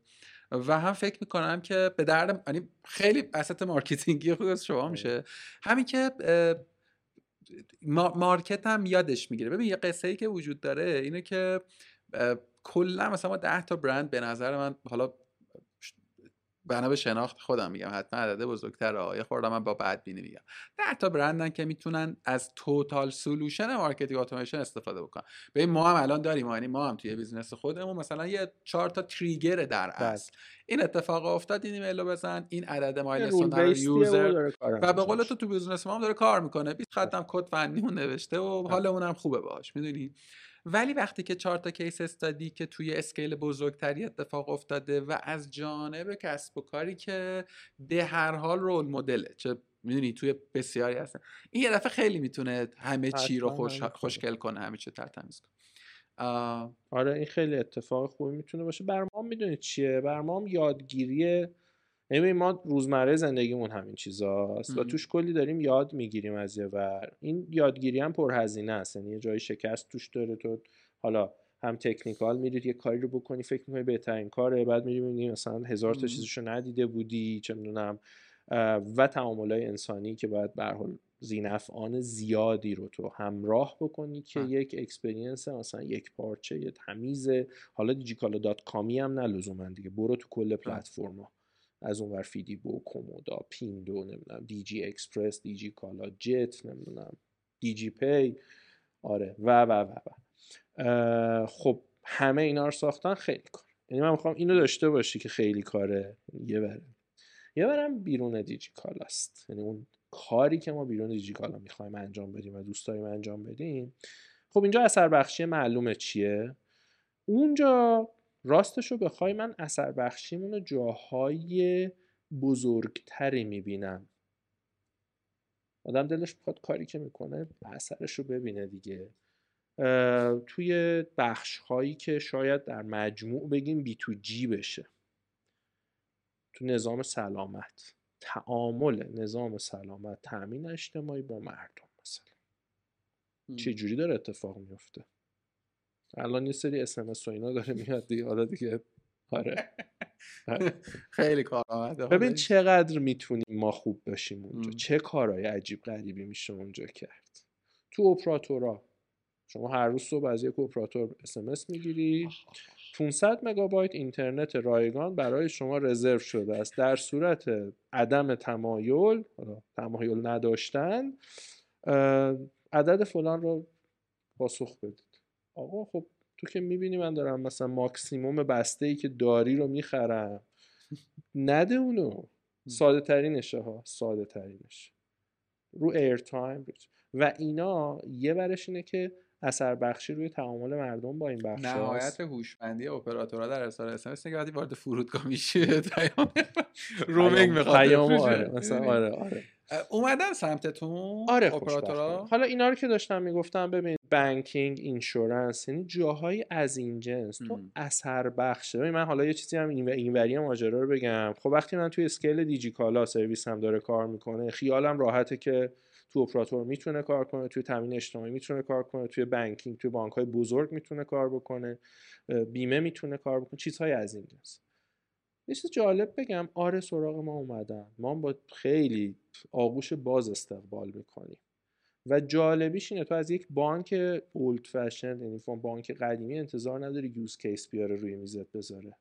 و هم فکر می‌کنم که به درد یعنی خیلی asset marketing ی خود از شما میشه. همین که market هم یادش می‌گیره. ببین یه قصه ای که وجود داره اینه که کلا مثلا ما 10 تا برند به نظر من حالا بنا به شناخت خودم میگم حتما عدد بزرگتر یه خورده من با بدبینی میگم. ده تا برندن که می‌تونن از total solution marketing automation استفاده بکنن. ببین ما هم الان داریم یعنی ما هم توی business خودمون مثلا یه چهار تا trigger در بله. اصل. این اتفاق افتاد این ایمیلو بزن این عدد milestone هر user و به قول تو تو business ما هم داره کار می‌کنه. 20 خطم کد فنیمون نوشته و بله. حالمون هم خوبه باش می‌دونی؟ ولی وقتی که چهار تا case study که توی scale بزرگتری اتفاق افتاده و از جانب کسب و کاری که به هر حال role model ه چه می‌دونی توی بسیاری هستن. این یه دفعه خیلی می‌تونه همه چی رو خوش... خوشگل کنه همه چی ترتمیز کنه. آره این خیلی اتفاق خوبی می‌تونه باشه. بر ما می‌دونید چیه؟ بر ما یادگیری یعنی ما روزمره زندگیمون همین چیزاست و توش کلی داریم یاد می‌گیریم از یه ور. این یادگیری هم پرهزینه است. یعنی یه جای شکست توش داره تو حالا هم تکنیکال میرید یه کاری رو بکنی فکر می‌کنی بهترین کاره بعد میری مثلا هزار تا چیزشو ندیده بودی چه می‌دونم و تعاملای انسانی که باید به حال ذینفعان زیادی رو تو همراه بکنی که یک experience مثلا یک پارچه یه تمیز حالا دیجیکالا dot com ی هم نه دیگه برو تو کل پلتفرما از اون ور فیدیبو کمدا پیندو نمی‌دونم دی جی اکسپرس دی جی کالا جت نمی‌دونم دی جی پی آره و و و و. خب همه اینا رو ساختن خیلی کار. یعنی من می‌خوام اینو داشته باشی که خیلی کاره یه بره یه برم بیرون دیجی است. یعنی اون کاری که ما بیرون دیجی کالا می‌خوایم انجام بدیم و دوست داریم انجام بدیم خب اینجا اثر بخشی معلومه چیه؟ اونجا راستش رو بخوای من اثر بخشیمون رو جاهای بزرگتری می‌بینم. آدم دلش بخواد کاری که می‌کنه اثرش رو ببینه دیگه. توی بخش هایی که شاید در مجموع بگیم بی تو جی بشه. تو نظام سلامت تعامل نظام سلامت تامین اجتماعی با مردم مثلا. چه جوری داره اتفاق میفته الان یه سری اسمس و اینا داره میاد دیگه. حالا دیگه آره, آره. [laughs] خیلی کار آمده ببین چقدر می‌تونیم ما خوب باشیم اونجا. چه کارهای عجیب غریبی میشه اونجا کرد. تو اپراتورا. شما هر روز صبح از یک اپراتور اسمس می‌گیری. 500 مگابایت اینترنت رایگان برای شما رزرو شده است. در صورت عدم تمایل تمایل نداشتن عدد فلان رو پاسخ بدید. آقا خب تو که می‌بینی من دارم مثلا ماکسیموم بسته ای که داری رو می‌خرم. نده اونو. ساده ترینشه ها. ساده ترینش رو airtime و اینا یه برش اینه که اثر بخشی روی تعامل مردم با این بخش نهایت هوشمندی اپراتورها در ارسال اس ام که وقتی وارد فرودگاه میشه roaming می‌خواد پیام آره مثلا آره آره. اومدن سمتتون آره اپراتورها حالا اینا رو که داشتم می‌گفتم ببین banking insurance یعنی جاهای از این جنس. تو اثر بخشه. ببین من حالا یه چیزی هم این اینوری ماجرا رو بگم. خب وقتی من توی scale دیجیکالا سرویس هم داره کار می‌کنه خیالم راحته که تو اپراتور می‌تونه کار کنه توی تامین اجتماعی می‌تونه کار کنه توی بانکینگ توی بانک های بزرگ می‌تونه کار بکنه بیمه می‌تونه کار بکنه چیزهای از این جنس. یه چیز جالب بگم. آره سراغ ما اومدن. ما با خیلی آغوش باز استقبال می‌کنیم. و جالبیش اینه تو از یک بانک اولد فشن یعنی بانک قدیمی انتظار نداری یوز کیس بیاره روی میزت بذاره.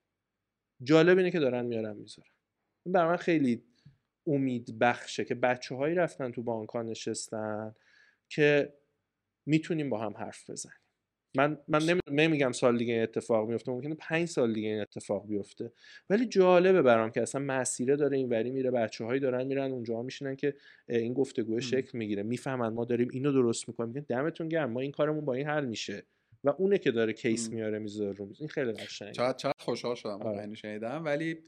جالب اینه که دارن میارن می‌ذارن. این برای من خیلی امید بخشه که بچه هایی رفتن تو بانک ها نشستن که می‌تونیم با هم حرف بزنیم. من من نمیگم سال دیگه این اتفاق میفته ممکنه پنج سال دیگه این اتفاق بیفته. ولی جالبه برام که اصلا مسیره داره این وری میره بچه هایی دارن میرن اونجا میشینن که این گفتگو شکل می‌گیره. می‌فهمن ما داریم اینو درست می‌کنیم. میگن دمتون گرم ما این کارمون با این حل میشه. و اونه که داره کیس میاره می‌ذاره رو این خیلی قشنگه. چقدر چقدر خوشحال شدم. آره. شنیدم. ولی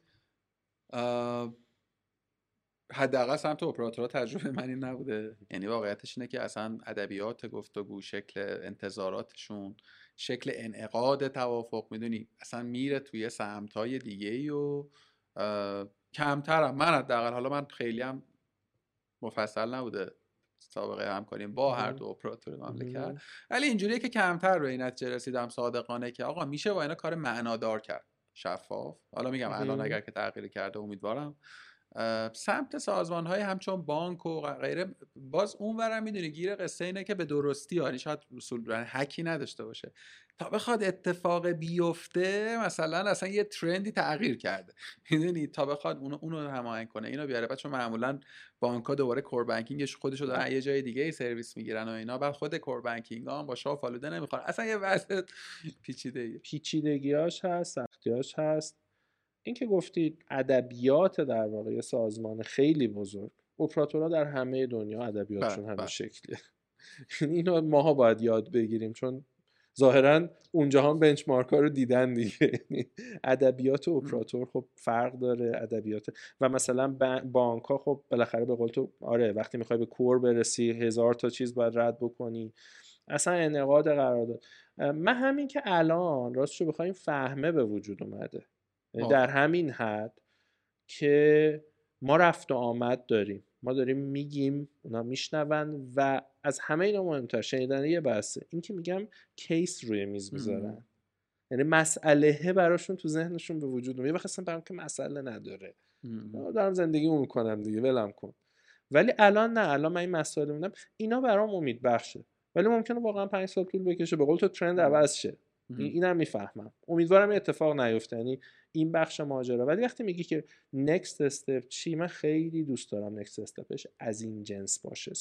حداقل سمت اپراتورها تجربه من این نبوده. یعنی واقعیتش اینه که اصلا ادبیات گفتگو شکل انتظاراتشون شکل انعقاد توافق می‌دونی؟ اصلا میره توی های دیگه ای و کمترم. من حداقل حالا من خیلی هم مفصل نبوده سابقه کنیم با هر دو اپراتور مملکت. ولی اینجوریه که کمتر به این نتیجه رسیدم صادقانه که آقا میشه با اینا کار معنادار کرد. شفاف. حالا میگم الان اگر که تغییر کرده امیدوارم. سمت سازمان های همچون بانک و غیره. باز اون ورم می‌دونی گیر قصه اینه که به درستی یعنی شاید رسول حکی نداشته باشه. تا بخواد اتفاق بیفته مثلا اصلا یه ترندی تغییر کرده. [laughs] می‌دونی؟ تا بخواد اونو اونو هماهنگ کنه اینو بیاره. بعد چون معمولا بانک ها دوباره کور بانکینگش خودشو دارن یه جای دیگه سرویس می‌گیرن و اینا. بعد خود کور بانکینگ هم با شاه فالوده نمی‌خوان اصلا یه وضع پیچیده پیچیدگیاش هست سختیاش هست. این که گفتید ادبیات در واقع سازمان خیلی بزرگ اپراتورها در همه دنیا ادبیاتشون بله، همین بله. شکلیه. [laughs] اینو ماها باید یاد بگیریم چون ظاهرا اونجا هم بنچمارک ها رو دیدن دیگه. [laughs] یعنی ادبیات اپراتور خب فرق داره ادبیات و مثلا بانک ها خب بالاخره به قول تو آره وقتی می‌خوای به کور برسی هزار تا چیز باید رد بکنی. اصلا انعقاد قرارداد. من همین که الان راستشو بخوایم فهمه به وجود اومده. یعنی در همین حد که ما رفت و آمد داریم. ما داریم میگیم اونا میشنون و از همه اینا مهمتر شنیدن یه بحثه. این که میگم کیس روی میز می‌ذارن. یعنی مسئله براشون تو ذهنشون به وجود میاد بخواستم برام که مسئله نداره. دارم زندگی می‌کنم دیگه ولم کن. ولی الان نه الان من این مسئله میدم اینا برام امید بخشه ولی ممکنه واقعا پنج سال طول بکشه. به قول تو ترند عوض شه. اینم می‌فهمم. امیدوارم اتفاق نیفته. یعنی این بخش ماجرا. ولی وقتی میگی که نکست استپ چی من خیلی دوست دارم نکست استپش از این جنس باشه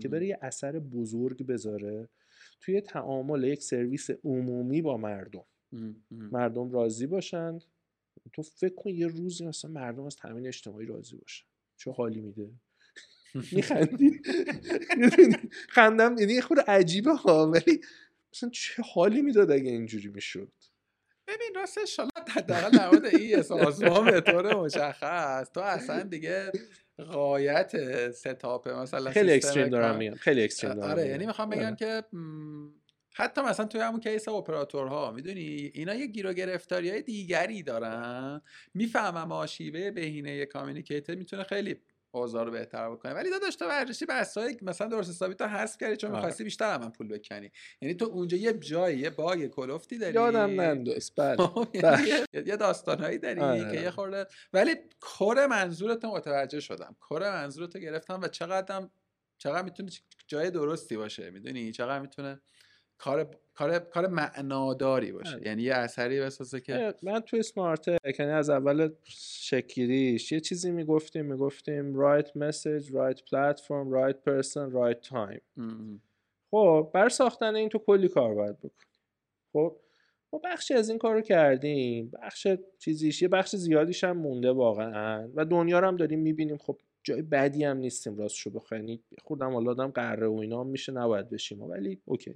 که بره یه اثر بزرگ بذاره توی تعامل یک سرویس عمومی با مردم. مردم راضی باشند تو فکر کن یه روزی مثلا مردم از تامین اجتماعی راضی باشن. چه حالی میده؟ میخندی؟ [laughs] خندم یعنی خود عجیبه ها ولی مثلا چه حالی می‌داد اگه اینجوری می‌شد؟ ببین راستش حالا حداقل در مورد این سازمان به طور مشخص تو اصلا دیگه قایت ستاپ مثلا خیلی اکستریم دارم میگم خیلی اکستریم دارم آره یعنی می‌خوام بگم آره. که حتی مثلا توی همون کیس اپراتورها می‌دونی اینا یه گیر و گرفتاری های دیگری دارن می‌فهمم آشیوه بهینه کامیونیکیتر می‌تونه خیلی اوضاع رو بهتر بکنه ولی داداش تو ورزشی بحثای مثلا درست حسابی تو حذف کردی چون آره. می‌خواستی بیشتر هم, پول بکنی. یعنی تو اونجا یه جایی یه باگ کلفتی داری. یادم ننداز بله, [laughs] خب، یعنی یه داستانهایی داری آره. که یه خورده ولی کور منظورت متوجه شدم. کور منظورت گرفتم و چقدرم چقدر می‌تونه جای درستی باشه می‌دونی؟ چقدر می‌تونه کار کار کار معناداری باشه. یعنی یه اثری بسازه که من توی سمارت یعنی از اول شکلیش یه چیزی می‌گفتیم می‌گفتیم right message right platform right person right time. خب بر ساختن این تو کلی کار باید بکن خب ما بخشی از این کار رو کردیم. بخش چیزیش یه بخش زیادیش هم مونده واقعا. و دنیا رو هم داریم می‌بینیم. خب جای بدی هم نیستیم راستشو بخواین یعنی خودم حالا آدم قره و اینا میشه نباید بشیم. ولی اوکی.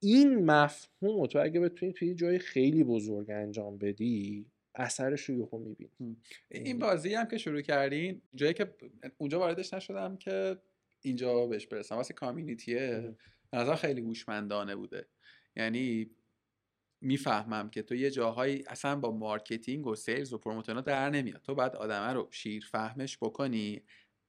این مفهوم تو اگه بتونی توی جای خیلی بزرگ انجام بدی اثرش رو یهو می‌بینی. این بازی هم که شروع کردین جایی که اونجا واردش نشدم که اینجا بهش برسم. واسه community ه. نظر خیلی هوشمندانه بوده. یعنی می‌فهمم که تو یه جاهایی اصلا با marketing و sales و promotion ا در نمیاد. تو بعد آدمه رو شیر فهمش بکنی.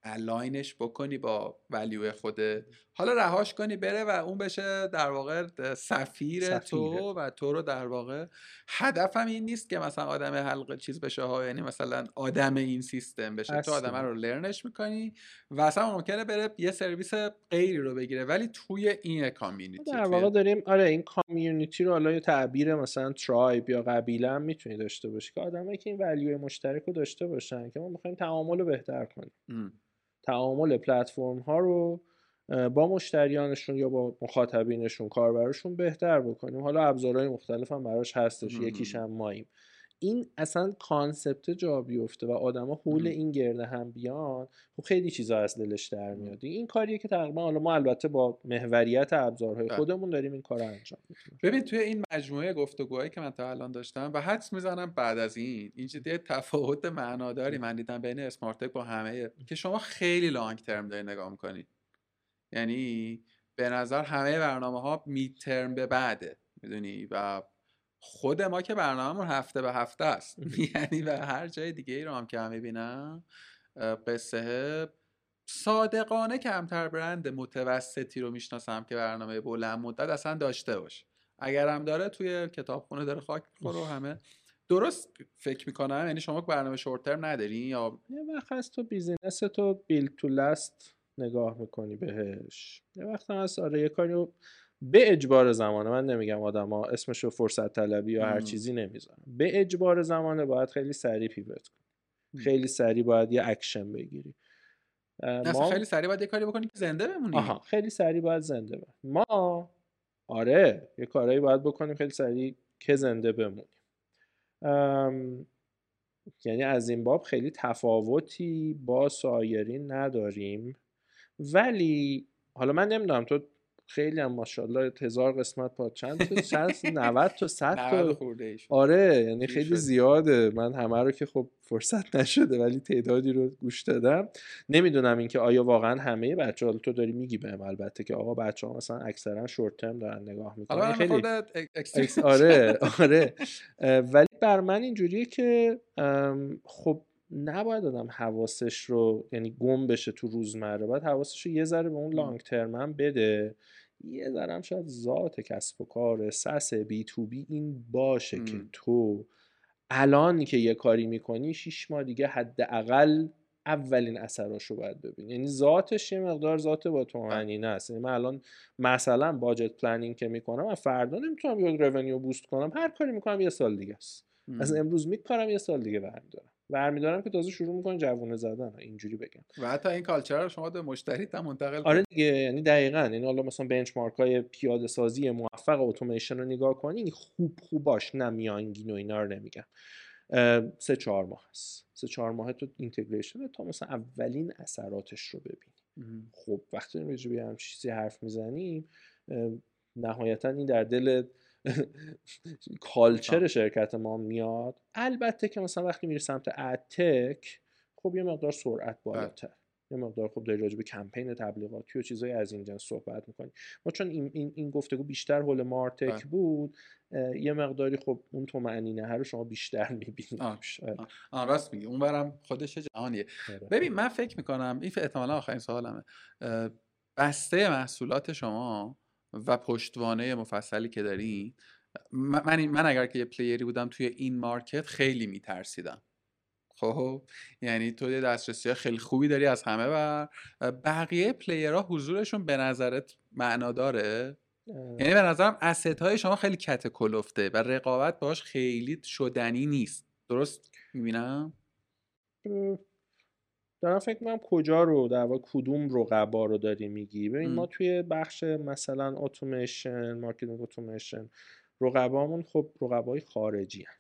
align ش بکنی با value خوده حالا رهاش کنی بره و اون بشه در واقع سفیر, تو و تو رو در واقع. هدفم این نیست که مثلا آدم حلقه چیز بشه ها یعنی مثلا آدم این سیستم بشه. تو آدم رو learn ش می‌کنی و اصلا ممکنه بره یه سرویس غیری رو بگیره ولی توی این community در واقع داریم آره این community رو حالا یه تعبیر مثلا tribe یا قبیله هم می‌تونی داشته باشی که آدمایی که این value مشترک رو داشته باشن که ما می‌خوایم تعامل رو بهتر کنیم. تعامل پلتفرم ها رو با مشتریانشون یا با مخاطبینشون کاربرشون بهتر بکنیم. حالا ابزارهای مختلف هم براش هستش یکیش هم ماییم. این اصلا concept جا بیفته و آدما حول این گرد هم بیان خب خیلی چیزا از دلش در میاد. این کاریه که تقریبا حالا ما البته با محوریت ابزارهای بله. خودمون داریم این کار رو انجام میدیم. ببین توی این مجموعه گفتگوهایی که من تا الان داشتم و حدس می‌زنم بعد از این این یه تفاوت معناداری من دیدم بین اسمارت با همه که شما خیلی لانگ ترم دارید نگاه می‌کنید یعنی به نظر همه برنامه ها می ترم به بعده می‌دونی؟ و خود ما که برنامهمون هفته به هفته است. [laughs] یعنی و هر جای دیگه ای رو هم که هم می‌بینم قصه صادقانه کمتر برند متوسطی رو می‌شناسم که برنامه بلند مدت اصلا داشته باشه اگر هم داره توی کتابخونه داره خاک می‌خوره و همه. درست فکر می‌کنم یعنی شما برنامه short term نداری یا یه وقت هست تو بیزینس build to last نگاه می‌کنی بهش. یه وقت هم هست آره یه کاری به اجبار زمانه من نمیگم آدما اسمشو فرصت طلبی یا هر چیزی نمی‌ذارم به اجبار زمانه باید خیلی سریع pivot کنی. خیلی سریع باید یه اکشن بگیری. ما... خیلی سریع باید یه کاری بکنی که زنده بمونی. آها خیلی سریع باید زنده بمونی. ما آره یه کارهایی باید بکنیم خیلی سریع که زنده بمونیم. یعنی از این باب خیلی تفاوتی با سایرین نداریم. ولی حالا من نمی‌دونم تو خیلی هم ماشاءالله هزار قسمت پاد چند تا چند 90 تا 100 تا آره یعنی خیلی زیاده. من همه رو که خب فرصت نشده ولی تعدادی رو گوش دادم. نمی‌دونم اینکه آیا واقعا همه بچه ها تو داری میگی بهم البته که آقا بچه ها مثلا اکثرا شورت ترم دارن نگاه می‌کنن. خیلی آره [laughs] آره. ولی بر من اینجوریه که خب نباید آدم حواسش رو یعنی گم بشه تو روزمره باید حواسش رو یه ذره به اون لانگ ترم هم بده. یه ذره هم شاید ذات کسب و کار سس بی تو بی این باشه که تو الان که یه کاری می‌کنی شیش ماه دیگه حداقل اولین اثراش رو باید ببینی یعنی ذاتش یه مقدار ذات باتونه است یعنی من الان مثلا budget planning که می‌کنم و فردا نمی‌تونم یه revenue boost کنم. هر کاری می‌کنم یه سال دیگه است. از امروز میکارم یه سال دیگه برمیدارم. برمیدارم که تازه شروع می‌کنه جوونه زدن. اینجوری بگم. و حتی این culture رو شما به مشتری هم منتقل آره دیگه یعنی دقیقا. یعنی حالا مثلا benchmark های پیاده سازی موفق اتوماسیون رو نگاه کنی خوب خوب باش نه میانگین و اینا رو نمیگم. سه چهار ماه هست. سه چهار ماه تو اینتگریشن تا مثلا اولین اثراتش رو ببینی. خب وقتی راجع به هم چیزی حرف می‌زنیم نهایتا این در دل کالچر شرکت ما میاد. البته که مثلا وقتی میری سمت اتک خب یه مقدار سرعت بالاتر. یه مقدار خب داری راجع به کمپین تبلیغاتی و چیزای از این جنس صحبت می‌کنی. ما چون این, این, این گفتگو بیشتر حول مارتک بود یه مقداری خب اون تو معنینه رو شما بیشتر می‌بینید آه. راست میگی. اونورم خودش جهانیه. آره. ببین من فکر می‌کنم این احتمالا آخرین سوالمه. بسته محصولات شما و پشتوانه مفصلی که داری من, من اگر که یه پلیری بودم توی این مارکت خیلی میترسیدم. خب؟ یعنی تو یه دسترسی خیلی خوبی داری از همه و بقیه پلیرها حضورشون به نظرت معنا داره؟ یعنی به نظرم asset های شما خیلی کت کلفته و رقابت باش خیلی شدنی نیست. درست می‌بینم؟ دارم فکر می‌کنم کجا رو در واقع کدوم رقبا رو داری میگی؟ ببین ما توی بخش مثلا اتوماسیون marketing اتوماسیون رقبامون خب رقبای خارجی‌ان.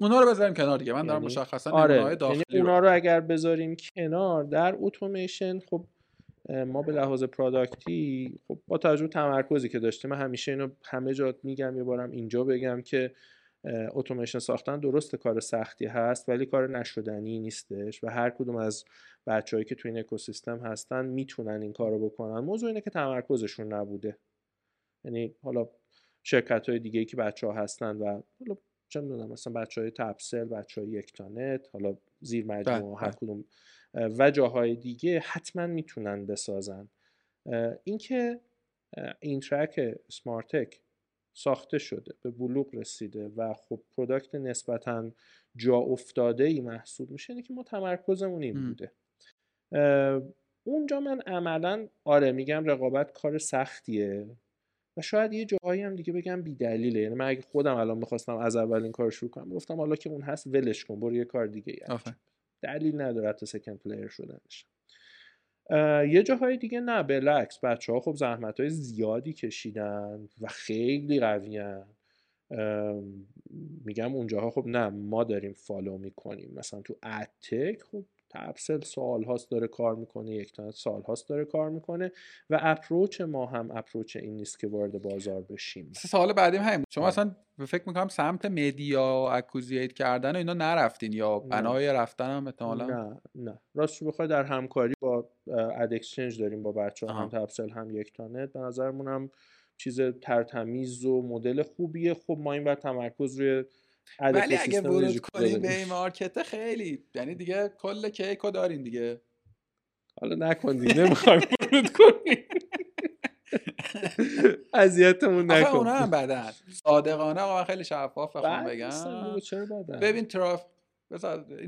اونا رو بذاریم کنار دیگه. من دارم یعنی مشخصا آره یعنی اونا رو اگر بذاریم کنار در اتوماسیون خب ما به لحاظ پروداکتی خب با توجه تمرکزی که داشتیم من همیشه اینو همه جا میگم یه بارم اینجا بگم که اتوماسیون ساختن درست کار سختی هست ولی کار نشدنی نیستش و هر کدوم از بچههایی که تو این اکوسیستم هستن می‌تونن این کارو بکنن. موضوع اینه که تمرکزشون نبوده. یعنی حالا شرکت های دیگه ای که بچه ها هستن و حالا چه می‌دونم مثلا بچه های تپسل بچه های یکتانت حالا زیر مجموعه بله، هر بله. کدوم و جاهای دیگه حتما می‌تونن بسازن. اینکه این track سمارتک ساخته شده به بلوغ رسیده و خب product نسبتا جا افتاده ای محسوب میشه اینه که ما تمرکزمون این بوده. اونجا من عملا آره میگم رقابت کار سختیه و شاید یه جاهایی هم دیگه بگم بی دلیله یعنی من اگه خودم الان می‌خواستم از اول این کار شروع کنم گفتم حالا که اون هست ولش کن برو یه کار دیگه دلیل نداره حتی second player شدنش. یه جاهای دیگه نه برعکس. بچه ها خب زحمت های زیادی کشیدن و خیلی قوی میگم اونجاها خب نه ما داریم follow می‌کنیم. مثلا تو ad tech خب تپسل سال هاست داره کار می‌کنه یکتانت سال هاست داره کار می‌کنه و approach ما هم approach این نیست که وارد بازار بشیم. سال بعدیم همین. شما آره. اصلا فکر می‌کنم سمت media acquisition کردن و اینا نرفتین یا بنای رفتن هم احتمالا؟ نه نه. راست بخوای در همکاری با ad exchange داریم با بچه ها هم تپسل هم یکتانت به نظرمون هم چیز ترتمیز و مدل خوبیه. خب ما این بر تمرکز روی ولی اگه ورود کنیم به این market خیلی یعنی دیگه کل کیکو دارین دیگه. حالا نکن دیگه نمی‌خوایم ورود کنیم. اذیتمون نکن. اونا هم بدن. صادقانه آقا خیلی شفاف بخوام بگم. ببین traf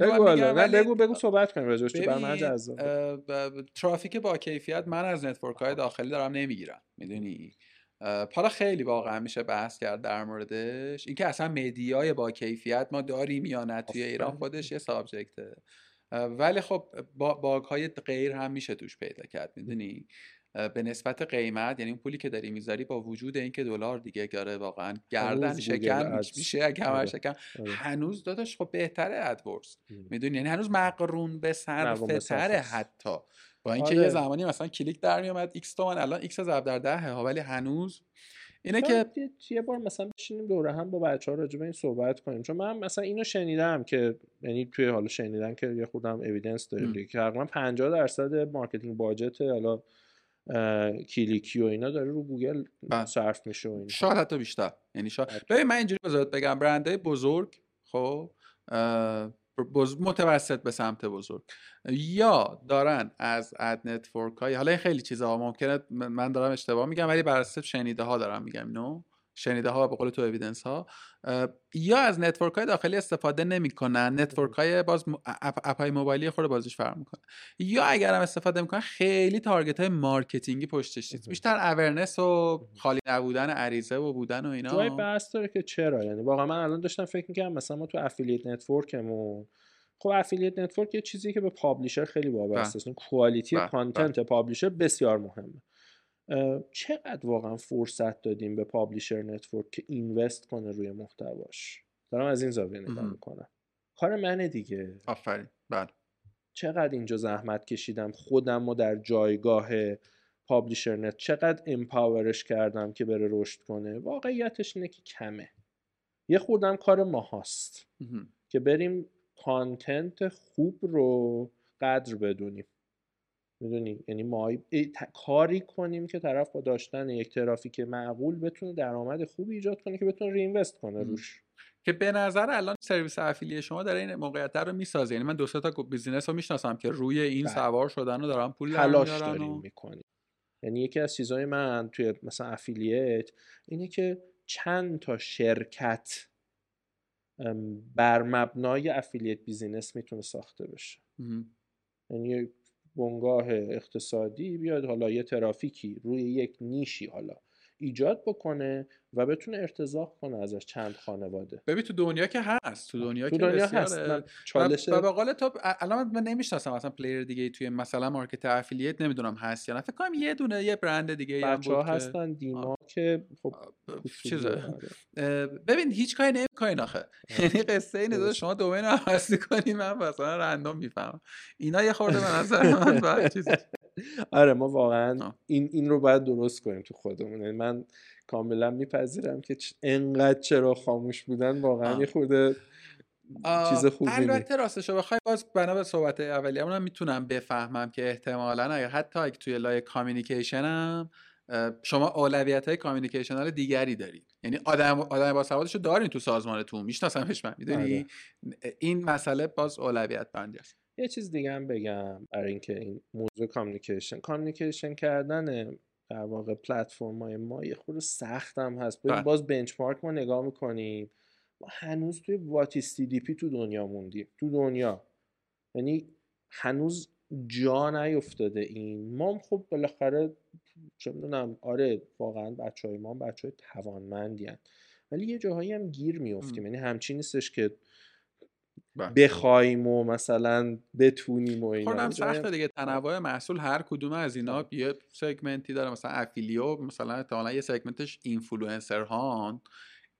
بگو بگو بگو صحبت کنیم راجعش تو ترافیک با کیفیت من از network های داخلی دارم نمی‌گیرم می‌دونی؟ حالا خیلی واقعا میشه بحث کرد در موردش. اینکه اصلا media ی با کیفیت ما داریم یا نه توی ایران خودش یه subject ه. ولی خب bug های غیر هم میشه توش پیدا کرد می‌دونی؟ به نسبت قیمت یعنی اون پولی که داری می‌ذاری با وجود اینکه دلار دیگه داره واقعا گردن شکن میشه اگه همه آره، شکن آره. هنوز داداش خب بهتره ادوردز می‌دونی؟ یعنی هنوز مقرون به صرفه تره حتی. با اینکه آره. یه زمانی مثلا کلیک در میومد X تومن الان X ضرب در ده ها ولی هنوز اینه که یه بار مثلا بشینیم دوره هم با بچه ها راجع به این صحبت کنیم. چون من مثلا اینو شنیدم که یعنی توی حالا شنیدم که یه خودم evidence دیگه. که تقریبا 50 درصد marketing budget حالا کلیکی و اینا داره رو گوگل بله. صرف میشه و اینا شاید حتی بیشتر. یعنی شاید ببین من اینجوری بذارت بگم برندهای بزرگ خب متوسط به سمت بزرگ. یا دارن از ad network های حالا خیلی چیزها ممکنه من دارم اشتباه میگم ولی بر اساس شنیده ها دارم میگم no? شنیده ها به قول تو evidence ها یا از network های داخلی استفاده نمی‌کنن. network های باز app های موبایلی خود بازش فرق می‌کنه. یا اگر هم استفاده می‌کنن خیلی target های marketing ی پشتش نیست. بیشتر awareness و خالی نبودن عریضه و بودن و اینا. جای بحث داره که چرا؟ یعنی واقعا من الان داشتم فکر می‌کنم مثلا ما تو affiliate network مون خب affiliate network یه چیزی که به publisher خیلی وابسته است. quality content publisher بسیار مهمه. چقدر واقعا فرصت دادیم به publisher network که invest کنه روی محتواش؟ دارم از این زاویه نگاه می‌کنم. کار منه دیگه. آفرین. بله. چقدر اینجا زحمت کشیدم. خودم رو در جایگاه پابلیشر نت چقدر امپاورش کردم که بره رشد کنه. واقعیتش اینه که کمه. یه خوردم کار ما هاست که بریم کانتنت خوب رو قدر بدونیم. می‌دونی؟ یعنی ما کاری کنیم که طرف با داشتن یک ترافیک معقول بتونه درآمد خوبی ایجاد کنه که بتونه رینوست کنه روش. که به نظر الان سرویس affili شما داره این موقعیت رو می‌سازه. یعنی من دو تا business رو می‌شناسم که روی این بله. سوار شدن و دارن پول تلاش داریم و... می‌کنیم. یعنی یکی از چیزهای من توی مثلا affiliate اینه که چند تا شرکت بر مبنای affiliate business می‌تونه ساخته بشه. یعنی بنگاه اقتصادی بیاد حالا یه ترافیکی روی یک niche ی حالا ایجاد بکنه و بتونه ارتزاق کنه ازش چند خانواده. ببین تو دنیا که هست تو دنیا تو که دنیا هست. چالش و به قول تو الان من نمی‌شناسم مثلا player دیگه توی مثلا market affiliate نمی‌دونم هست یا نه. فکر کنم یه دونه یه برند دیگه بچه ها هستن دیما که خب چیزه. ببین هیچ کاری نمی‌کنین آخه. یعنی قصه اینه شما domain رو عوض کنین من مثلا random می‌فهمم. اینا یه خورده به نظر من [laughs] چیز آره ما واقعا این این رو باید درست کنیم تو خودمون. یعنی من کاملا میپذیرم که انقدر چرا خاموش بودن واقعا یه خورده چیز خوبی البته راستش رو بخوای باز بنا به صحبت اولیه‌مون هم می‌تونم بفهمم که احتمالا اگر حتی اگه توی لای کامیکیشن هم شما اولویت های کامیکیشنال دیگری دارید یعنی آدم آدم با سوادشو دارین تو سازمانتون. میشناسمش من می‌دونی؟ آره. این مسئله باز اولویت بندی است یه چیز دیگه هم بگم برای اینکه این موضوع کامیکیشن کامیکیشن کردن در واقع پلتفرم های ما یه خورده سخت هم هست ببین بله. باز بنچمارک ما نگاه می‌کنیم ما هنوز توی واتیس تی دی پی تو دنیا موندیم تو دنیا یعنی هنوز جا نیفتاده این ما خب بالاخره چه می‌دونم آره واقعا بچه های ما بچه های توانمندی هن. ولی یه جاهایی هم گیر میفتیم یعنی همچین نیستش که. بخوایم و مثلا بتونیم و اینا. خودم یه جاهایی سخته هم- دیگه. تنوع محصول هر کدوم از اینا آره. یه segment ی داره. مثلا افیلیو مثلا احتمالا یه segment ش influencer هان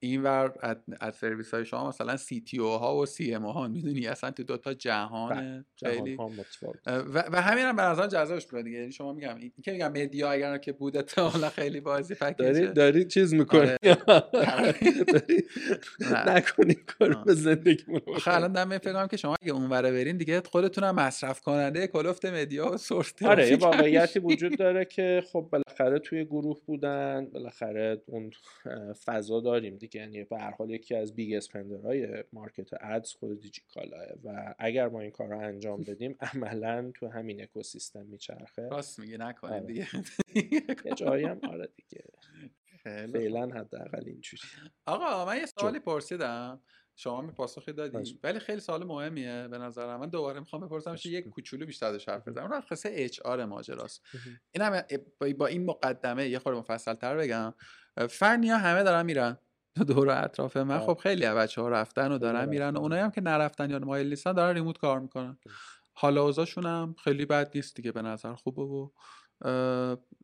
این ور از, سرویس های شما مثلا CTO ها و CMO ها می‌دونی؟ اصلا تو دوتا جهان خیلی جهان ها متفاوت و, و همین هم به نظر جذابش بود دیگه. یعنی شما میگم این که میگم media اگر که بود احتمالا خیلی بازی داری پکیجه داری چیز می‌کنی. [laughs] داری نه. نکنی کارو آه. به زندگیمون آخه الان دم فکر که شما اگه اونوره برین دیگه خودتون هم مصرف کننده کلفت media و source آره یه واقعیتی. وجود داره که خب بالاخره توی گروه بودن بالاخره اون فضا داریم. یعنی به هر حال یکی از big spender های market ads خود دیجیکالاه و اگر ما این کار رو انجام [laughs] بدیم عملا تو همین اکوسیستم میچرخه. راست میگه نکنید آره. دیگه. یه جایی هم آره دیگه. فعلا حداقل اینجوری. آقا من یه سوالی پرسیدم. شما می پاسخی دادی. ولی خیلی سوال مهمیه به نظرم. من دوباره می‌خوام بپرسم باشه. یک کوچولو بیشتر ازش حرف بزنم اون قصه اچ آر ماجراست. مهم. این هم با- با این مقدمه یه خورده مفصل تر بگم. فنی ها همه دارن میرن؟ دور و اطراف من. خب خیلی از بچه ها رفتن و دارن میرن رفتن. اونایی هم که نرفتن یا مایل نیستن دارن ریموت کار می‌کنن. حالا اوضاعشون هم خیلی بد نیست دیگه به نظر خوبه و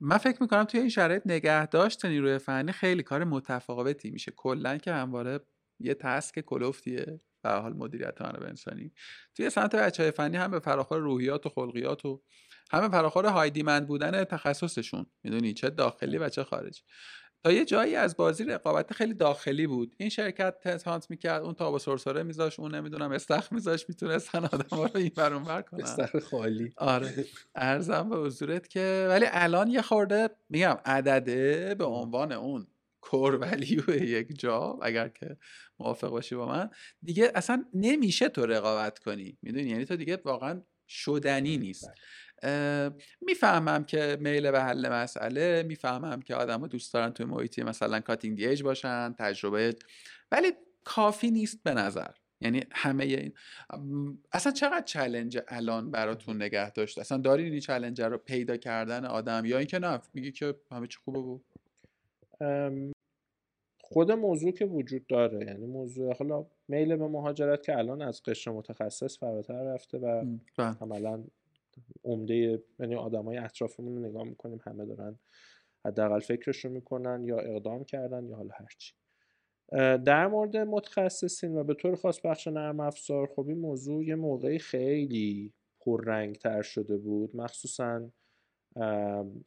من فکر می‌کنم توی این شرایط نگه داشت نیروی فنی خیلی کار متفاوتی میشه. کلا که همواره یه تسک کلوفتیه به حال مدیریت منابع انسانی. توی سمت بچه های فنی هم به فراخور روحیات و خلقیات و همه فراخور های دیمند بودن تخصصشون. می‌دونی چه داخلی و چه خارجی. تا یه جایی از بازی رقابت خیلی داخلی بود. این شرکت تنت می‌کرد اون تاب و سرسره میذاش اون نمی‌دونم استخ میذاش می‌تونستن آدم رو این بر اون ور کنن استخر خالی. آره. ارزم به حضورت که ولی الان یه خورده میگم عدده به عنوان اون کور ولیو یک جا اگر که موافق باشی با من. دیگه اصلا نمیشه تو رقابت کنی. می‌دونی؟ یعنی تو دیگه واقعا شدنی نیست. اه، می‌فهمم که میل به حل مسئله می‌فهمم که آدم دوست دارن توی محیطی مثلا کاتینگ دیج باشن تجربه ولی کافی نیست به نظر. یعنی همه این اصلا چقدر چلنج الان براتون نگه داشت؟ اصلا دارین این چلنج رو پیدا کردن آدم یا اینکه نه میگی که همه چی خوبه بود؟ خود موضوع که وجود داره یعنی موضوع حالا میل به مهاجرت که الان از قشر متخصص فراتر رفته و بله. عملا عمده یعنی آدمای اطرافمون رو نگاه می‌کنیم همه دارن حداقل فکرش رو می‌کنن یا اقدام کردن یا حالا هرچی در مورد متخصصین و به طور خاص بخش نرم افزار خب این موضوع یه موقعی خیلی پررنگ تر شده بود. مخصوصا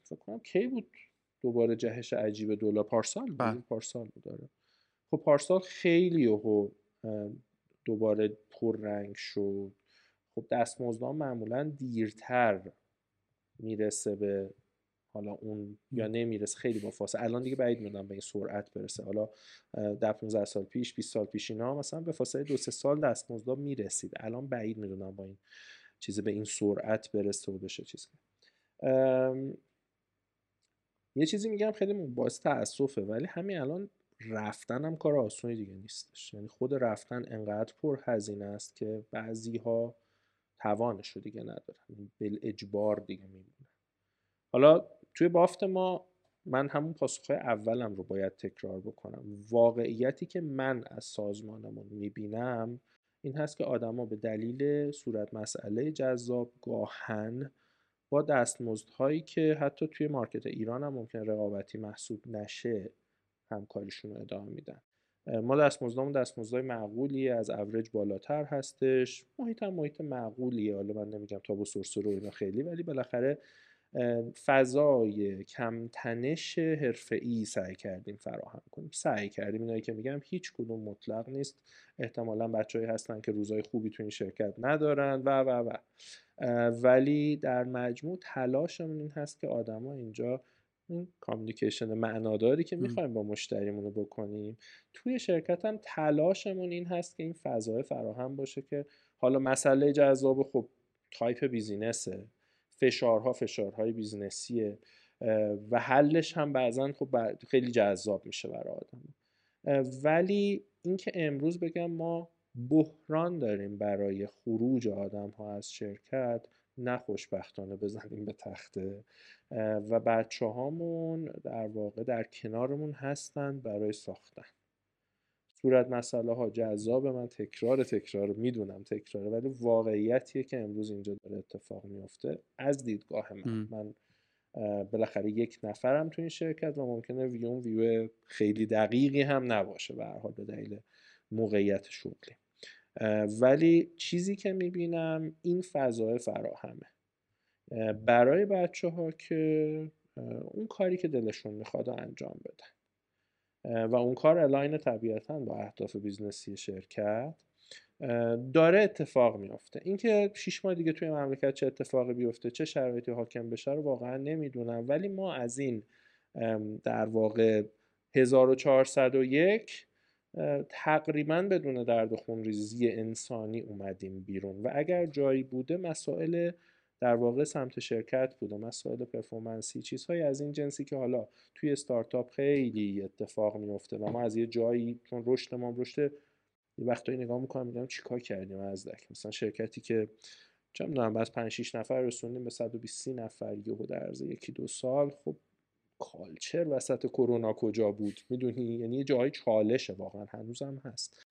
فکر کنم کی بود دوباره جهش عجیب دلار پارسال بله. بود پارسال بود داره خب پارسال خیلی یهو دوباره پررنگ شد. خب دستمزدها معمولا دیرتر می‌رسه به حالا اون یا نمی‌رسه خیلی با فاصله. الان دیگه بعید می‌دونم به این سرعت برسه. حالا ده 15 سال پیش 20 سال پیش اینا مثلا به فاصله دو سه سال دستمزدها می‌رسید. الان بعید می‌دونم با این چیز به این سرعت برسه و بشه چیز. ام، یه چیزی میگم خیلی باعث تاسفه ولی همین الان رفتن هم کار آسونی دیگه نیستش. یعنی خود رفتن انقدر پر هزینه است که بعضی ها توانش رو دیگه ندارن. بل اجبار دیگه میمونن حالا توی بافت ما من همون پاسخهای اولم رو باید تکرار بکنم. واقعیتی که من از سازمانمون می‌بینم این هست که آدما به دلیل صورت مسئله جذاب گاهن با دستمزدهایی که حتی توی مارکت ایران هم ممکن رقابتی محسوب نشه همکاریشون رو ادامه میدن. ما دستمزدامون دستمزدهای معقولی از اوریج بالاتر هستش. محیط هم محیط معقولیه. حالا من نمیگم تاب و اینا خیلی ولی بالاخره فضای کم تنش حرفه‌ای سعی کردیم فراهم کنیم. سعی کردیم اینایی که میگم هیچ کدوم مطلق نیست. احتمالا بچههایی هستن که روزای خوبی تو این شرکت ندارن و و و. ولی در مجموع تلاشمون این هست که آدما اینجا این کامیونیکیشن معناداری که می‌خوایم با مشتریمون رو بکنیم توی شرکت هم تلاشمون این هست که این فضای فراهم باشه که حالا مسئله جذاب خب type business ه فشارها فشارهای business یه و حلش هم بعضا خب خیلی جذاب میشه برای آدم. ولی اینکه امروز بگم ما بحران داریم برای خروج آدم ها از شرکت نه خوشبختانه بزنیم به تخته. و بچه هامون در واقع در کنارمون هستند برای ساختن. صورت مسئله ها جذاب من تکرار تکرار می‌دونم تکراره ولی واقعیتیه که امروز اینجا داره اتفاق میفته از دیدگاه من. من بالاخره یک نفرم تو این شرکت و ممکنه ویون ویو خیلی دقیقی هم نباشه به حال به دلیل موقعیت شغلی. ولی چیزی که می‌بینم این فضای فراهمه. برای بچه ها که اون کاری که دلشون می‌خواد انجام بدن. و اون کار align طبیعتا با اهداف business ی شرکت داره اتفاق میافته. اینکه شیش ماه دیگه توی مملکت چه اتفاقی بیفته چه شرایطی حاکم بشه رو واقعا نمی‌دونم. ولی ما از این در واقع 1401 تقریبا بدون درد خونریزی انسانی اومدیم بیرون و اگر جایی بوده مسائل در واقع سمت شرکت بوده مسائل پرفورمنسی چیزهایی از این جنسی که حالا توی استارتاپ خیلی اتفاق میفته و ما از یه جایی چون رشد ما رشد یه وقتایی نگاه می‌کنم میگم چیکار کردیم از دک مثلا شرکتی که چه می‌دونم از 5 6 نفر رسوندیم به 120 نفر یهو در عرض یکی دو سال خب کالچر وسط کرونا کجا بود؟ می‌دونی؟ یعنی یه جایی چالشه واقعا هنوزم هست.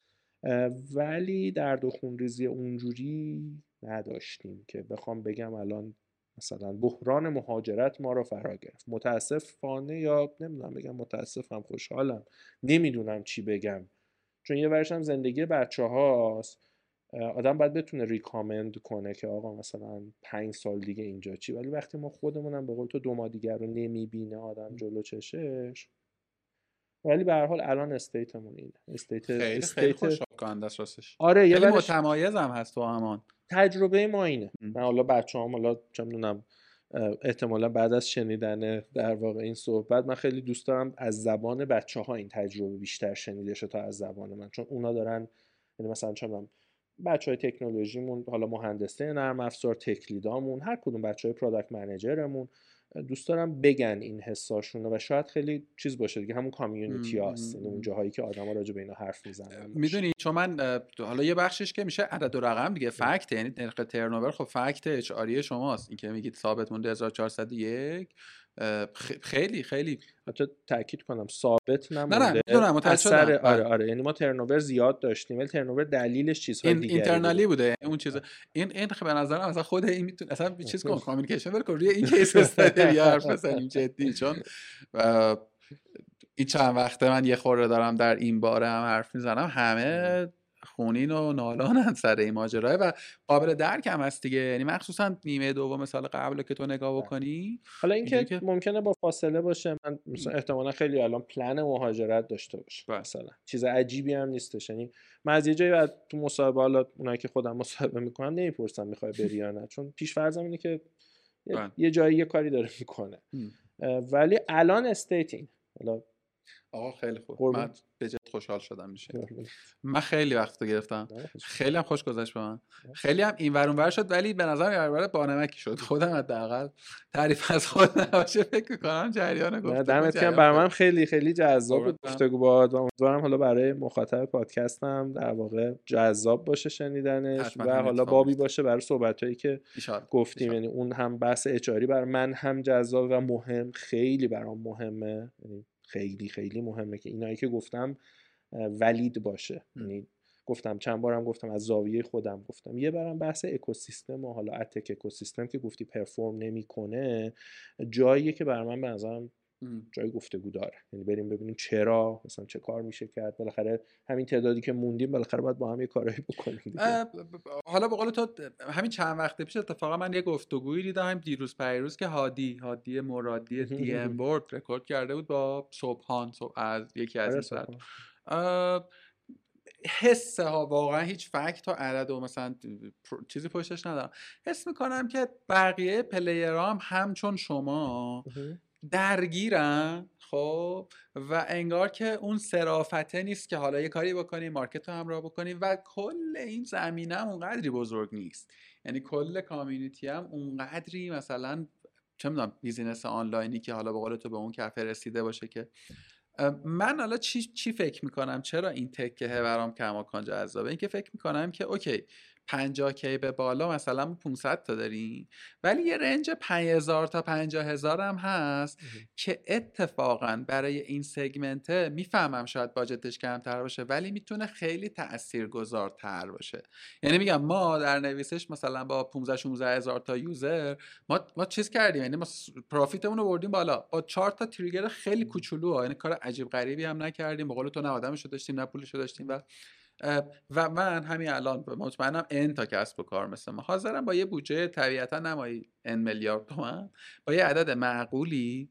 ولی درد و خونریزی اونجوری نداشتیم که بخوام بگم الان مثلا بحران مهاجرت ما رو فرا گرفت. متاسفانه یا نمی‌دونم بگم متاسفم خوشحالم. نمی‌دونم چی بگم. چون یه ورشم زندگی بچه هاست آدم باید بتونه recommend کنه که آقا مثلا پنج سال دیگه اینجا چی ولی وقتی ما خودمونم به قول تو دو ماه دیگر رو نمی‌بینه آدم جلو چشش. ولی به هر حال الان state مون اینه. state خیلی state خیلی راستش. آره یه متمایز هم هست تو همان. تجربه ما اینه. من حالا بچه هم حالا چه می‌دونم احتمالا بعد از شنیدن در واقع این صحبت من خیلی دوست دارم از زبان بچه ها این تجربه بیشتر شنیده شه تا از زبان من. چون اونا دارن یعنی مثلا چه بچه های تکنولوژیمون حالا مهندسه نرم افزار تکلیدامون هر کدوم بچه های پرادکت منیجرمون دوست دارم بگن این حساشونه و شاید خیلی چیز باشه دیگه همون کامیونیتی هاست یعنی اون جاهایی که آدما راجع به اینا حرف می‌زنن می‌دونی چون من حالا یه بخشش که میشه عدد و رقم دیگه فکت یعنی نرخ ترنوور خب فکت اچ شماست. این که میگید ثابت مونده 1401 خیلی خیلی. حتی تاکید کنم ثابت نمونده نه نه اثر آره آره. یعنی ما ترنوور زیاد داشتیم ولی ترنوور دلیلش چیزهای این دیگه اینترنالی بوده اون چیز این این به نظر مثلا خود این می‌تونه اصلا [laughs] چیز کن کامیکیشن ول روی این [laughs] کیس استادی حرف بزنیم جدی چون این چند وقته من یه خورده دارم در این باره هم حرف می‌زنم. همه خونین و نالانن سر این ماجرا و قابل درک هم هست دیگه. یعنی مخصوصا نیمه دوم سال قبل که تو نگاه بله. بکنی حالا اینکه که... ممکنه با فاصله باشه من مثلا احتمالا خیلی الان پلن مهاجرت داشته باشه بله. مثلا. چیز عجیبی هم نیستش. یعنی من از یه جایی تو مصاحبه حالا اونایی که خودم مصاحبه می‌کنم نمی‌پرسم می‌خوای بری یا نه. چون پیش فرضم اینه که بله. یه جایی یه کاری داره می‌کنه. ولی الان state اینه حالا آقا خیلی خوب. من به جد خوشحال شدم میشه من خیلی وقت گرفتم. خیلی هم خوش گذشت به من. خیلی هم این ورون ور شد ولی به نظر یه بانمکی شد. خودم حداقل تعریف از خود نباشه فکر کنم جریان گفت دمت گرم. برای من خیلی خیلی جذاب بود گفتگو باهات و امیدوارم حالا برای مخاطب پادکستم در واقع جذاب باشه شنیدنش و حالا بابی باشه برای صحبتایی که گفتیم. یعنی اون هم بحث اچاری برای من هم جذاب و مهم خیلی برام مهمه. یعنی خیلی خیلی مهمه که اینایی که گفتم ولید باشه. یعنی گفتم چند بارم گفتم از زاویه خودم گفتم. یه برم بحث اکوسیستم و حالا اتک اکوسیستم که گفتی پرفورم نمی‌کنه جاییه که بر من به نظرم جای گفتگو داره. یعنی بریم ببینیم چرا مثلا چه کار میشه کرد. بالاخره همین تعدادی که موندیم بالاخره باید با هم یه کارایی بکنیم حالا به قول تو همین چند وقت پیش اتفاقا من یه گفتگویی دیدم دیروز پیروز که هادی هادی مرادی [laughs] دی ام بورد رکورد کرده بود با صبحان صبح از یکی از این آره، حس ها واقعا هیچ فکت و عدد و مثلا چیزی پشتش ندارم. حس می‌کنم که بقیه player ام همچون شما درگیرن؟ خب و انگار که اون صرافته نیست که حالا یه کاری بکنیم market رو همراه بکنیم و کل این زمینه هم اونقدری بزرگ نیست. یعنی کل community هم اونقدری مثلا چه می‌دونم business آنلاینی که حالا به قول تو به اون کفه رسیده باشه که من حالا چی, چی فکر می‌کنم؟ چرا این تکه برام کماکان جذابه؟ اینکه فکر می‌کنم که okay 50 کی به بالا مثلا 500 تا داریم ولی یه رنج 5000 تا 50000 هم هست که اتفاقا برای این سگمنت می‌فهمم شاید باجتش کمتر باشه ولی می‌تونه خیلی تاثیرگذارتر باشه. یعنی میگم ما در نویسش مثلا با 15 16 هزار تا یوزر ما ما چیز کردیم؟ یعنی ما پروفیتمون رو بردیم بالا. با 4 تا تریگر خیلی کوچولو یعنی کار عجیب غریبی هم نکردیم. به قول تو نه آدمشو داشتیم نه پولشو داشتیم و و من همین الان مطمئنم ان تا کسب و کار مثل ما. حاضرم با یه بودجه طبیعتا نمایی ان میلیارد تومن با یه عدد معقولی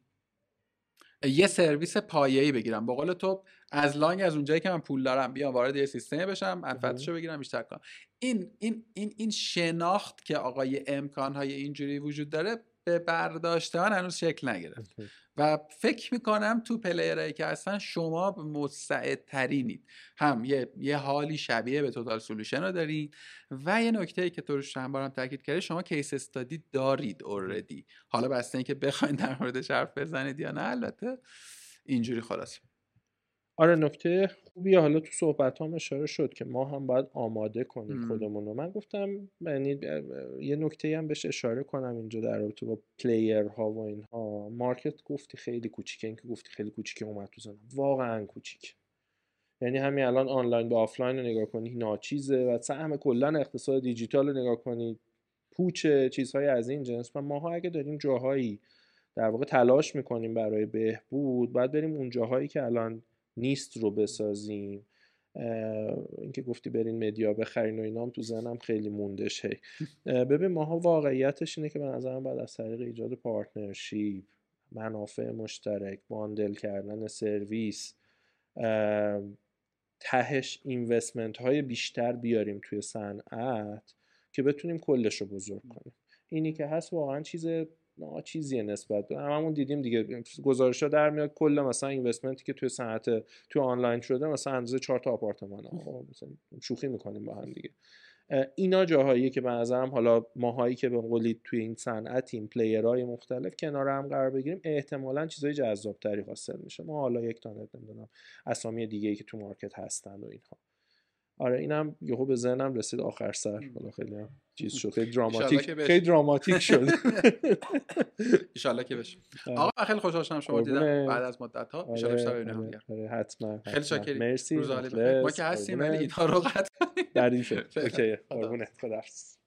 یه سرویس پایه‌ای بگیرم. با قول تو از لانگ از اونجایی که من پول دارم بیام وارد یه سیستمی بشم منفعتشو بگیرم بیشتر کنم این این این این شناخت که آقای امکانهای اینجوری وجود داره به برداشت من هنوز شکل نگرفت. و فکر می‌کنم تو پلیرهایی که هستن شما مستعدترینید. هم یه،, یه حالی شبیه به total solution رو دارید و یه نکته ای که تو روش هم بارم تاکید کردی شما case study دارید اوردی حالا بسته اینکه بخواین در موردش حرف بزنید یا نه البته اینجوری خلاص آره نکته خوبیه. حالا تو صحبت هم اشاره شد که ما هم باید آماده کنیم خودمون رو. من گفتم یعنی یه نکته هم بهش اشاره کنم اینجا در رابطه با player ها و اینها. market گفتی خیلی کوچیکه. اینکه گفتی خیلی کوچیکه اومد تو ذهنم واقعا کوچیک یعنی همین الان آنلاین به آفلاین رو نگاه کنی ناچیزه و سهم کلا اقتصاد دیجیتال رو نگاه کنی. پوچه چیزهای از این جنس. و ماها اگه داریم جاهایی در واقع تلاش می‌کنیم برای بهبود باید بریم اون جاهایی که الان نیست رو بسازیم. اینکه گفتی برین media بخرین و اینام تو ذهنم خیلی موندش. هی. ببین ماها واقعیتش اینه که به نظرم باید از طریق ایجاد partnership منافع مشترک باندل کردن سرویس تهش اینوستمنت های بیشتر بیاریم توی صنعت که بتونیم کلش رو بزرگ کنیم. اینی که هست واقعا چیز چیزیه نسبت به هممون دیدیم دیگه. گزارش ها در میاد کل مثلا اینوستمنتی که توی صنعت توی آنلاین شده مثلا اندازه چهار تا آپارتمان. مثلا شوخی می‌کنیم با هم دیگه. اینا جاهایی که به نظرم حالا ماهایی که به قولی توی این صنعتیم پلیرهای مختلف کنار هم قرار بگیریم احتمالا چیزای جذابتری حاصل میشه. ما حالا یک تانت نمی‌دونم اسامی دیگه ای که تو مارکت هستن و اینها. آره اینم یهو به ذهنم رسید آخر سر. حالا خیلی هم چیز شد خیلی [laughs] دراماتیک خیلی دراماتیک شد. [laughs] ان که بشه. آقا خیلی خوشحال شدم شما دیدم. بعد از مدت ها ان شاء الله بیشتر ببینیم آره. حتما خیلی شاکریم مرسی. ما که هستیم ولی اینها رو قطع در این شد اوکی. قربونت. خداحافظ.